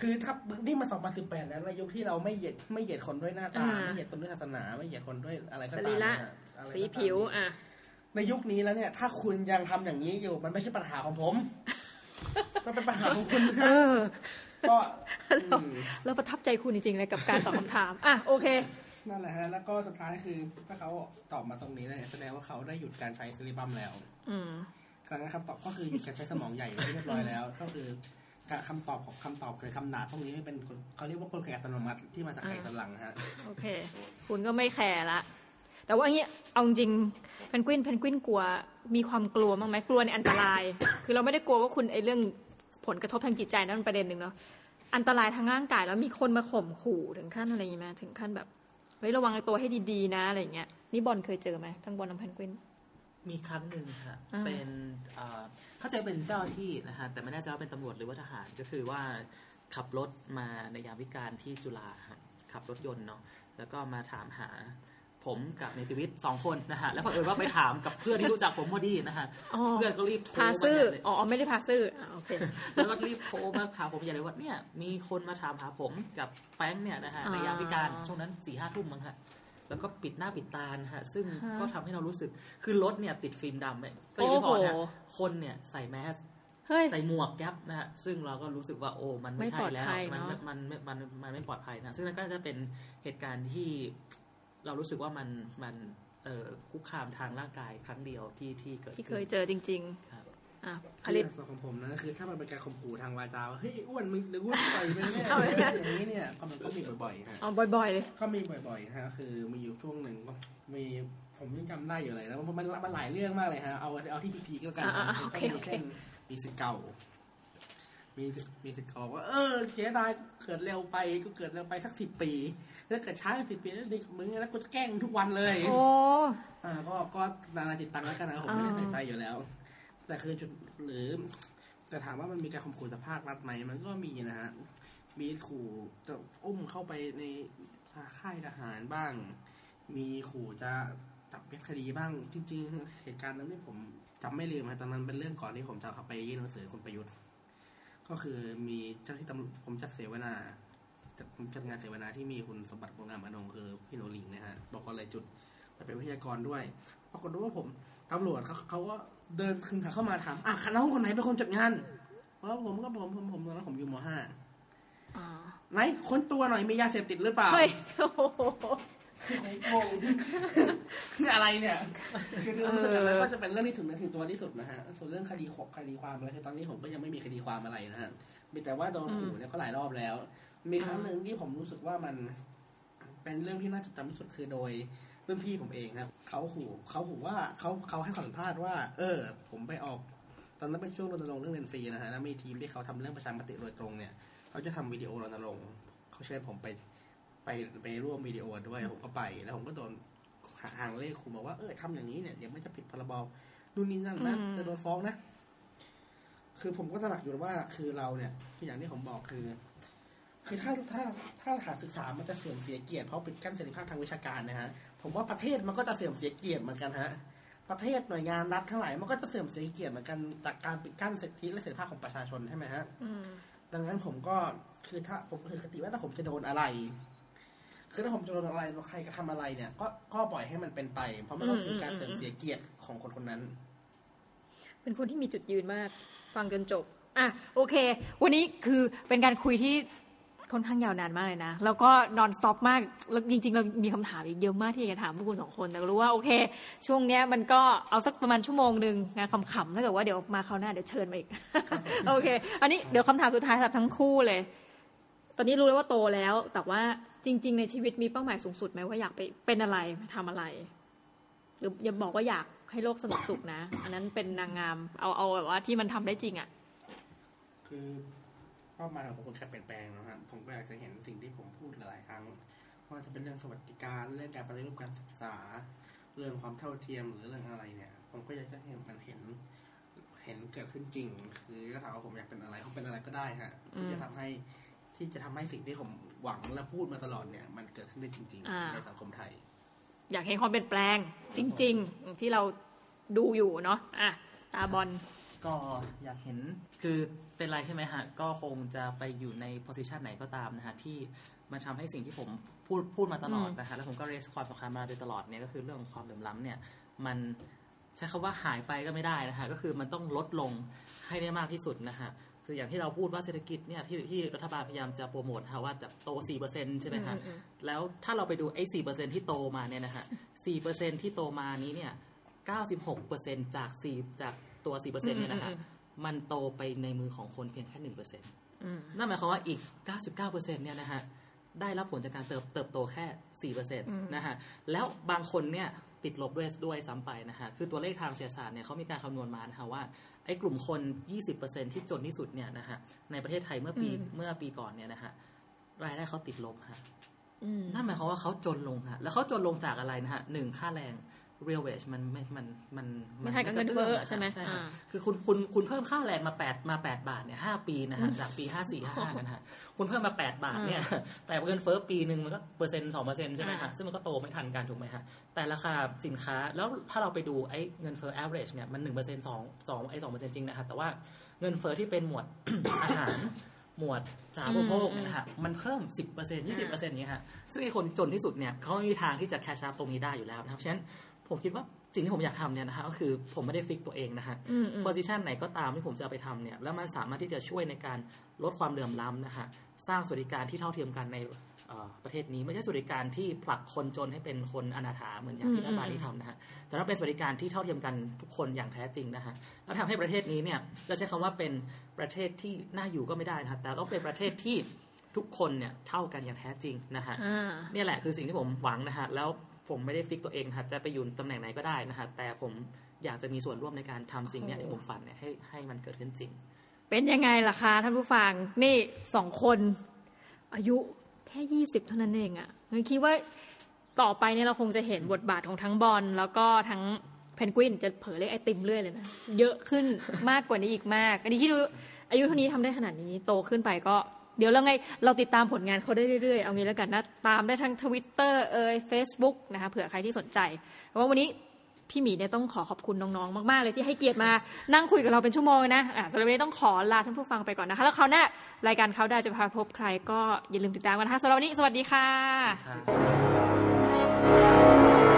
คือถ้านี่มัน2018แล้วในยุคที่เราไม่เหยียดไม่เหยียดคนด้วยหน้าตาอ่าไม่เหยียดคนด้วยศาสนา ไม่เหยียดคนด้วยอะไรก็สตามรีระนฮอะไรก็สีตามผิว อะ ในยุคนี้แล้วเนี่ย ถ้าคุณยังทำอย่างนี้อยู่ มันไม่ใช่ปัญหาของผมมันเป็นปัญหาของคุณเอนะอก็อืมเราประทับใจคุณจริงๆเลยกับการตอบคำถาม อะโอเค นั่นแหละฮะ แล้วก็สุดท้ายคือ ถ้าเขาตอบมาตรงนี้แล้วเนี่ยแสดงว่าเขาได้หยุดการใช้ซิลิบัมแล้ว อืมครั้งนั้นคำตอบก็คือหยุดการใช้สมองใหญ่ไปเรียบร้อยแล้ว ก็คือการคำตอบของคำตอบคือคำด่าพวกนี้เป็นกลเขาเรียกว่ากลไกอัตโนมัติที่มาจากไขสันหลังฮะ โอเค คุณก็ไม่แคร์ละ แต่ว่าอย่างเงี้ยเอาจริงเพนกวินเพนกวินกลัวมีความกลัวบ้างไหมกลัวในอันตราย คือเราไม่ได้กลัวว่าคุณไอ้เรื่องผลกระทบทางจิตใจนั่นมันประเด็นหนึ่งเนาะอันตรายทางร่างกายแล้วมีคนมาข่มขู่ถึงขั้นอะไรอย่างเงี้ยไหมถึงขั้นแบบ เฮ้ยระวังตัวให้ดีๆนะอะไรอย่างเงี้ยนี่บอลเคยเจอไหมทั้งบอลทั้งเพนกวินมีครั้งหนึ่งค่ะอ่าเป็นเอ่อเข้าใจเป็นเจ้าหน้าที่นะฮะแต่ไม่แน่ใจว่าเป็นตำรวจหรือว่าทหารก็คือว่าขับรถมาในยามวิการที่จุฬาฮะขับรถยนต์เนาะแล้วก็มาถามหา ผมกับเนติวิทย์สองคนนะฮะแล้วพอเผอิญว่าไปถามกับเพื่อนที่รู้จักผมพอดีนะฮะอ๋อเพื่อนก็รีบโทรพามาซื่อเลยอ๋อไม่ได้พาซื่ออะโอเคแล้วก็รีบโทรมาถามผมอย่างไรว่าเนี่ยมีคนมาถามหาผมกับแฟรงค์เนี่ยนะฮะอ่าในยามวิการช่วงนั้นสี่ห้าทุ่มมั้งฮะแล้วก็ปิดหน้าปิดตานะฮะซึ่งฮะก็ทำให้เรารู้สึกคือรถเนี่ยติดฟิล์มดำเนี่ยก็ยังไม่พอนะโอ้ฮะโหคนเนี่ยใส่แมสเฮ้ยใส่หมวกแก๊ปนะฮะซึ่งเราก็รู้สึกว่าโอ้มันไม่ใช่แล้วไม่ปลอดภัยมันเนอะมันมันมันมันไม่ปลอดภัยนะซึ่งนั่นก็จะเป็นเหตุการณ์ที่ เรารู้สึกว่ามันมันเอ่อคุกคามทางร่างกายครั้งเดียวที่ที่เกิดที่เคขึ้นยเจอจริงครับๆอะผคือลิตส่วนของผมนะคือถ้ามันเป็นการข่มขู่ทางวาจาว่าเฮ้ยอ้วนมึงหรืออ้วนต่อยไปเนี่ยเอาเลยนะอย่างนี้เนี่ยก็มันก็มีบ่อยๆฮะอ๋อบ่อยๆเลยก็มีบ่อยๆฮะคือมีอยู่ช่วงหนึ่งก็มีผมยังจำได้อยู่เลยนะมันมันมันหลายเรื่องมากเลยฮะเอาเอาที่พีคๆก็แล้วกันอ่าๆก็โอเคมีโอเคเช่นมีสิทธิ์เก่า มีมีสิทธิ์เก่าว่าเออเสียดายเกิดเร็วไปก็เกิดเร็วไปสักสิบปีถ้าเกิดช้าสิบปีแล้วนี่มึงแล้วกูจะแกล้งทุกวันเลยโอ้อ่าก็ก็นานาจิตตังแล้วกันนะผมไม่ได้อ่าใส่ใจอยู่แล้ว แต่คือจุดหรือแต่ถามว่ามันมีการข่มขู่จากภาครัฐไหมมันก็มีนะฮะมีขู่จะอุ้มเข้าไปในค่ายทหารบ้าง มีขู่จะจับเพชรคดีบ้างจริง ๆ เหตุการณ์นั้นที่ผมจำไม่ลืมนะตอนนั้นเป็นเรื่องก่อนที่ผมจะเข้าไปยื่นหนังสือคุณประยุทธ์ ก็คือมีเจ้าที่ตำผมจัดเสวนาจัดผมจัดงานเสวนาที่มีคุณสมบัติวงศ์งามอนงค์คือพี่โนลิงนะฮะบอกว่าอะไรจุดไปเป็นวิทยากรด้วยปรากฏว่าผมตำรวจเขาเขาก็เดินคึงขาเข้ามาถามอะน้องคนไหนเป็นคนจัดงานเพราะผมก็ผมผมผมตอนนั้นผมอยู่มห้าอ๋อไหนค้นตัวหน่อยมียาเสพติดหรือเปล่าเฮ้ยโอ้โหงงคื ออะไรเนี่ยคือรู้สึกอะไรก็จะเป็นเรื่องที่ถึงถึงตัวที่สุดนะฮะส่วนเรื่องคดีขบคดีความอะไรคือตอนนี้ผมก็ยังไม่มีคดีความอะไรนะฮะมีแต่ว่าโดนขู่เนี่ยก็หลายรอบแล้ว มีครั้งหนึ่งที่ผมรู้สึกว่ามัน เป็นเรื่องที่น่าจดจำที่สุดคือโดยรุ่นพี่ผมเองครับเขาขู่เขาขู่ว่าเขาเขาให้ความสัมภาษณ์ว่า เออ ผมไปออก ตอนนั้นเป็นช่วงรณรงค์เรื่องเรียนฟรีนะฮะแล้วมีทีมที่เขาทำเรื่องประชามติโดยตรงเนี่ยเขาจะทำวิดีโอรณรงค์เขาเชิญผมไปไปไปร่วมวิดีโอด้วยผมก็ไป แล้วผมก็โดน หางเลขขู่บอกว่าเออทำอย่างนี้เนี่ยเดี๋ยวมันจะผิดพรบนู่นนี่นั่นนะอืมจะโดนฟ้องนะคือผมก็ตระหนักอยู่ว่าคือเราเนี่ยอย่างที่ผมบอกคือ คือถ้าถ้าถ้าสถานศึกษามันจะเสื่อมเสียเกียรติเพราะปิดกั้นเสรีภาพทางวิชาการนะฮะผมว่าประเทศมันก็จะเสื่อมเสียเกียรติเหมือนกันฮะประเทศหน่วยงานรัฐทั้งหลายมันก็จะเสื่อมเสียเกียรติเหมือนกันจากการปิดกั้นสิทธิและเสรีภาพของประชาชนใช่ไหมฮะอืมดังนั้นผมก็คือถ้าผมคือคติว่าถ้าผมจะโดนอะไร คือถ้าผมจะโดนอะไรใครกระทำอะไรเนี่ย ก็ก็ปล่อยให้มันเป็นไป เพราะมันก็คือการเสื่อมเสียเกียรติของคนคนนั้น เป็นคนที่มีจุดยืนมาก ฟังจนจบ อะโอเค วันนี้คือเป็นการคุยที่ค่อนข้างยาวนานมากเลยนะ แล้วก็นอนสต็อปมาก แล้วจริง ๆ เรามีคำถามอีกเยอะมากที่อยากจะถามพวกคุณสองคน แต่รู้ว่าโอเค ช่วงเนี้ยมันก็เอาสักประมาณชั่วโมงหนึ่งงานขำๆถ้าเกิดว่าเดี๋ยวมาคราวหน้าเดี๋ยวเชิญมาอีก โอเค อันนี้เดี๋ยวคำถามสุดท้ายสำหรับทั้งคู่เลย ตอนนี้รู้แล้วว่าโตแล้ว แต่ว่า จริง ๆ ในชีวิตมีเป้าหมายสูงสุดไหมว่าอยากไปเป็นอะไรทำอะไร หรืออย่าบอกว่าอยากให้โลกสงบสุขนะ อันนั้นเป็นนางงามเอาเอาแบบว่าที่มันทำได้จริงอะ่ะ คือเป้าหมายของผมคือการเปลี่ยนแปลงนะครับผมก็อยากจะเห็นสิ่งที่ผมพูดหลายๆครั้งไม่ว่าจะเป็นเรื่องสวัสดิการเรื่องการปฏิรูปการศึกษา เรื่องความเท่าเทียมหรือเรื่องอะไรเนี่ย ผมก็อยากจะเห็นมันเห็น เห็นเกิดขึ้นจริง คือถ้าถามว่าผมอยากเป็นอะไรผมเป็นอะไรก็ได้ฮะที่จะทำให้ ที่จะทำให้สิ่งที่ผมหวังและพูดมาตลอดเนี่ย มันเกิดขึ้นได้จริงอ่าๆในสังคมไทย อยากเห็นความเปลี่ยนแปลงจริง ๆ ที่เราดูอยู่เนาะอะตาบอลก็อยากเห็นคือเป็นไรใช่ไหมฮะ ก็คงจะไปอยู่ในโพสิชันไหนก็ตามนะฮะ ที่มันทำให้สิ่งที่ผมพูดพูดมาตลอดนะฮะ แล้วผมก็เรสความสำคัญมาโดยตลอดเนี่ยก็คือเรื่องของความเหลื่อมล้ำเนี่ย มันใช้คำว่าหายไปก็ไม่ได้นะฮะ ก็คือมันต้องลดลงให้ได้มากที่สุดนะฮะ คืออย่างที่เราพูดว่าเศรษฐกิจเนี่ยที่ที่รัฐบาลพยายามจะโปรโมทฮะว่าจะโต 4%ใช่ไหมฮะอืมอืมแล้วถ้าเราไปดูไอ้สี่เปอร์เซ็นที่โตมาเนี่ยนะฮะสี่เปอร์เซ็นต์ที่โตมานี้เนี่ยเก้าสิบหกเปอร์เซ็นต์จากสี่จากตัวสี่เปอร์เซ็นต์เนี่ยนะฮะอืมอืมมันโตไปในมือของคนเพียงแค่หนึ่งเปอร์เซ็นต์อืมนั่นหมายความว่าอีกเก้าสิบเก้าเปอร์เซ็นต์เนี่ยนะฮะได้รับผลจากการเติบเติบโตแค่สี่เปอร์เซ็นต์นะฮะแล้วบางคนเนี่ยติดลบด้วยด้วยซ้ำไปนะฮะคือตัวเลขทางเศรษฐศาสตร์เนี่ยเขามีการคำนวณมานะฮะว่า ไอ้กลุ่มคน 20%ที่จนที่สุดเนี่ยนะฮะในประเทศไทยเมื่อปีเมื่อปีก่อนเนี่ยนะฮะรายได้เขาติดลบฮะอืมนั่นหมายความว่าเขาจนลงฮะแล้วเขาจนลงจากอะไรนะฮะหนึ่งค่าแรง real wage มันไม่มันมันไม่ใช่กับเงินเฟ้อใช่ไหมใช่ฮะอ่าคือคุณคุณคุณเพิ่มค่าแรงมาแปดมาแปดบาทเนี่ยห้าปีนะฮะจากปีห้าสี่ห้ากันฮะคุณเพิ่มมาแปดบาทเนี่ย แต่เงินเฟ้อปีหนึ่งมันก็เปอร์เซ็นต์สองเปอร์เซ็นต์ใช่ไหมอ่าฮะซึ่งมันก็โตไม่ทันกันถูกไหมฮะแต่ราคาสินค้าแล้วถ้าเราไปดูไอ้เงินเฟ้อ average เนี่ยมันหนึ่งเปอร์เซ็นต์สองสองไอ้สองเปอร์เซ็นต์จริงนะฮะแต่ว่าเงินเฟ้อที่เป็นหมวดอาหารหมวดสาธารณูปโภคเนี่ยนะฮะมันเพิ่ม 10% 20%อย่างเงี้ยฮะซึ่งไอ้คนจนที่สุดเนี่ยเขาไม่มีทางที่จะ catch up ตรงนี้ได้อยู่แล้วนะครับฉะนั้น ผมคิดว่าสิ่งที่ผมอยากทำเนี่ยนะฮะก็คือผมไม่ได้ fix ตัวเองนะฮะอืมอืม position ไหนก็ตามที่ผมจะเอาไปทำเนี่ยแล้วมันสามารถที่จะช่วยในการลดความเหลื่อมล้ำนะฮะสร้างสวัสดิการที่เท่าเทียมกันในเอ่อประเทศนี้ไม่ใช่สวัสดิการที่ผลักคนจนให้เป็นคนอนาถาเหมือนอย่างที่รัฐบาลที่ทำนะฮะแต่ว่าเป็นสวัสดิการที่เท่าเทียมกันทุกคนอย่างแท้จริงนะฮะแล้วทำให้ประเทศนี้เนี่ยจะใช้คำว่าเป็นประเทศที่น่าอยู่ก็ไม่ได้นะครับแต่ต้องเป็นประเทศที่ทุกคนเนี่ยเท่ากันอย่างแท้จริงนะฮะอ่าเนี่ยแหละคือสิ่งที่ผมหวังนะฮะแล้ว ผมไม่ได้ฟิกตัวเองนะฮะจะไปอยู่ตำแหน่งไหนก็ได้นะฮะแต่ผมอยากจะมีส่วนร่วมในการทำสิ่งเนี้ยโอ้ที่ผมฝันเนี่ยให้ให้มันเกิดขึ้นจริง เป็นยังไงล่ะคะท่านผู้ฟังนี่สองคน อายุแค่ยี่สิบเท่านั้นเองอะ่ะงั้นคิดว่าต่อไปเนี่ยเราคงจะเห็นบทบาทของทั้งบอลแล้วก็ทั้งเพนกวินจะเผยเลขไอติมเรื่อยเลยนะเยอะขึ้นมากกว่านี้อีกมาก อันนี้ที่ดูอายุเท่านี้ทำได้ขนาดนี้โตขึ้นไปก็ เดี๋ยวเราไงเราติดตามผลงานเขาได้เรื่อยๆ เอางี้แล้วกันนะ ตามได้ทั้งทวิตเตอร์เอ่ยเฟซบุ๊กนะคะเผื่อใครที่สนใจว่าวันนี้พี่หมีเนี่ยต้องขอขอบคุณน้องๆ มากๆ เลยที่ให้เกียรติมานั่งคุยกับเราเป็นชั่วโมงนะอะสำหรับวันนี้ต้องขอลาท่านผู้ฟังไปก่อนนะคะ แล้วคราวหน้ารายการเขาได้จะพาพบใครก็อย่าลืมติดตามกันนะคะสำหรับวันนี้ สวัสดีค่ะ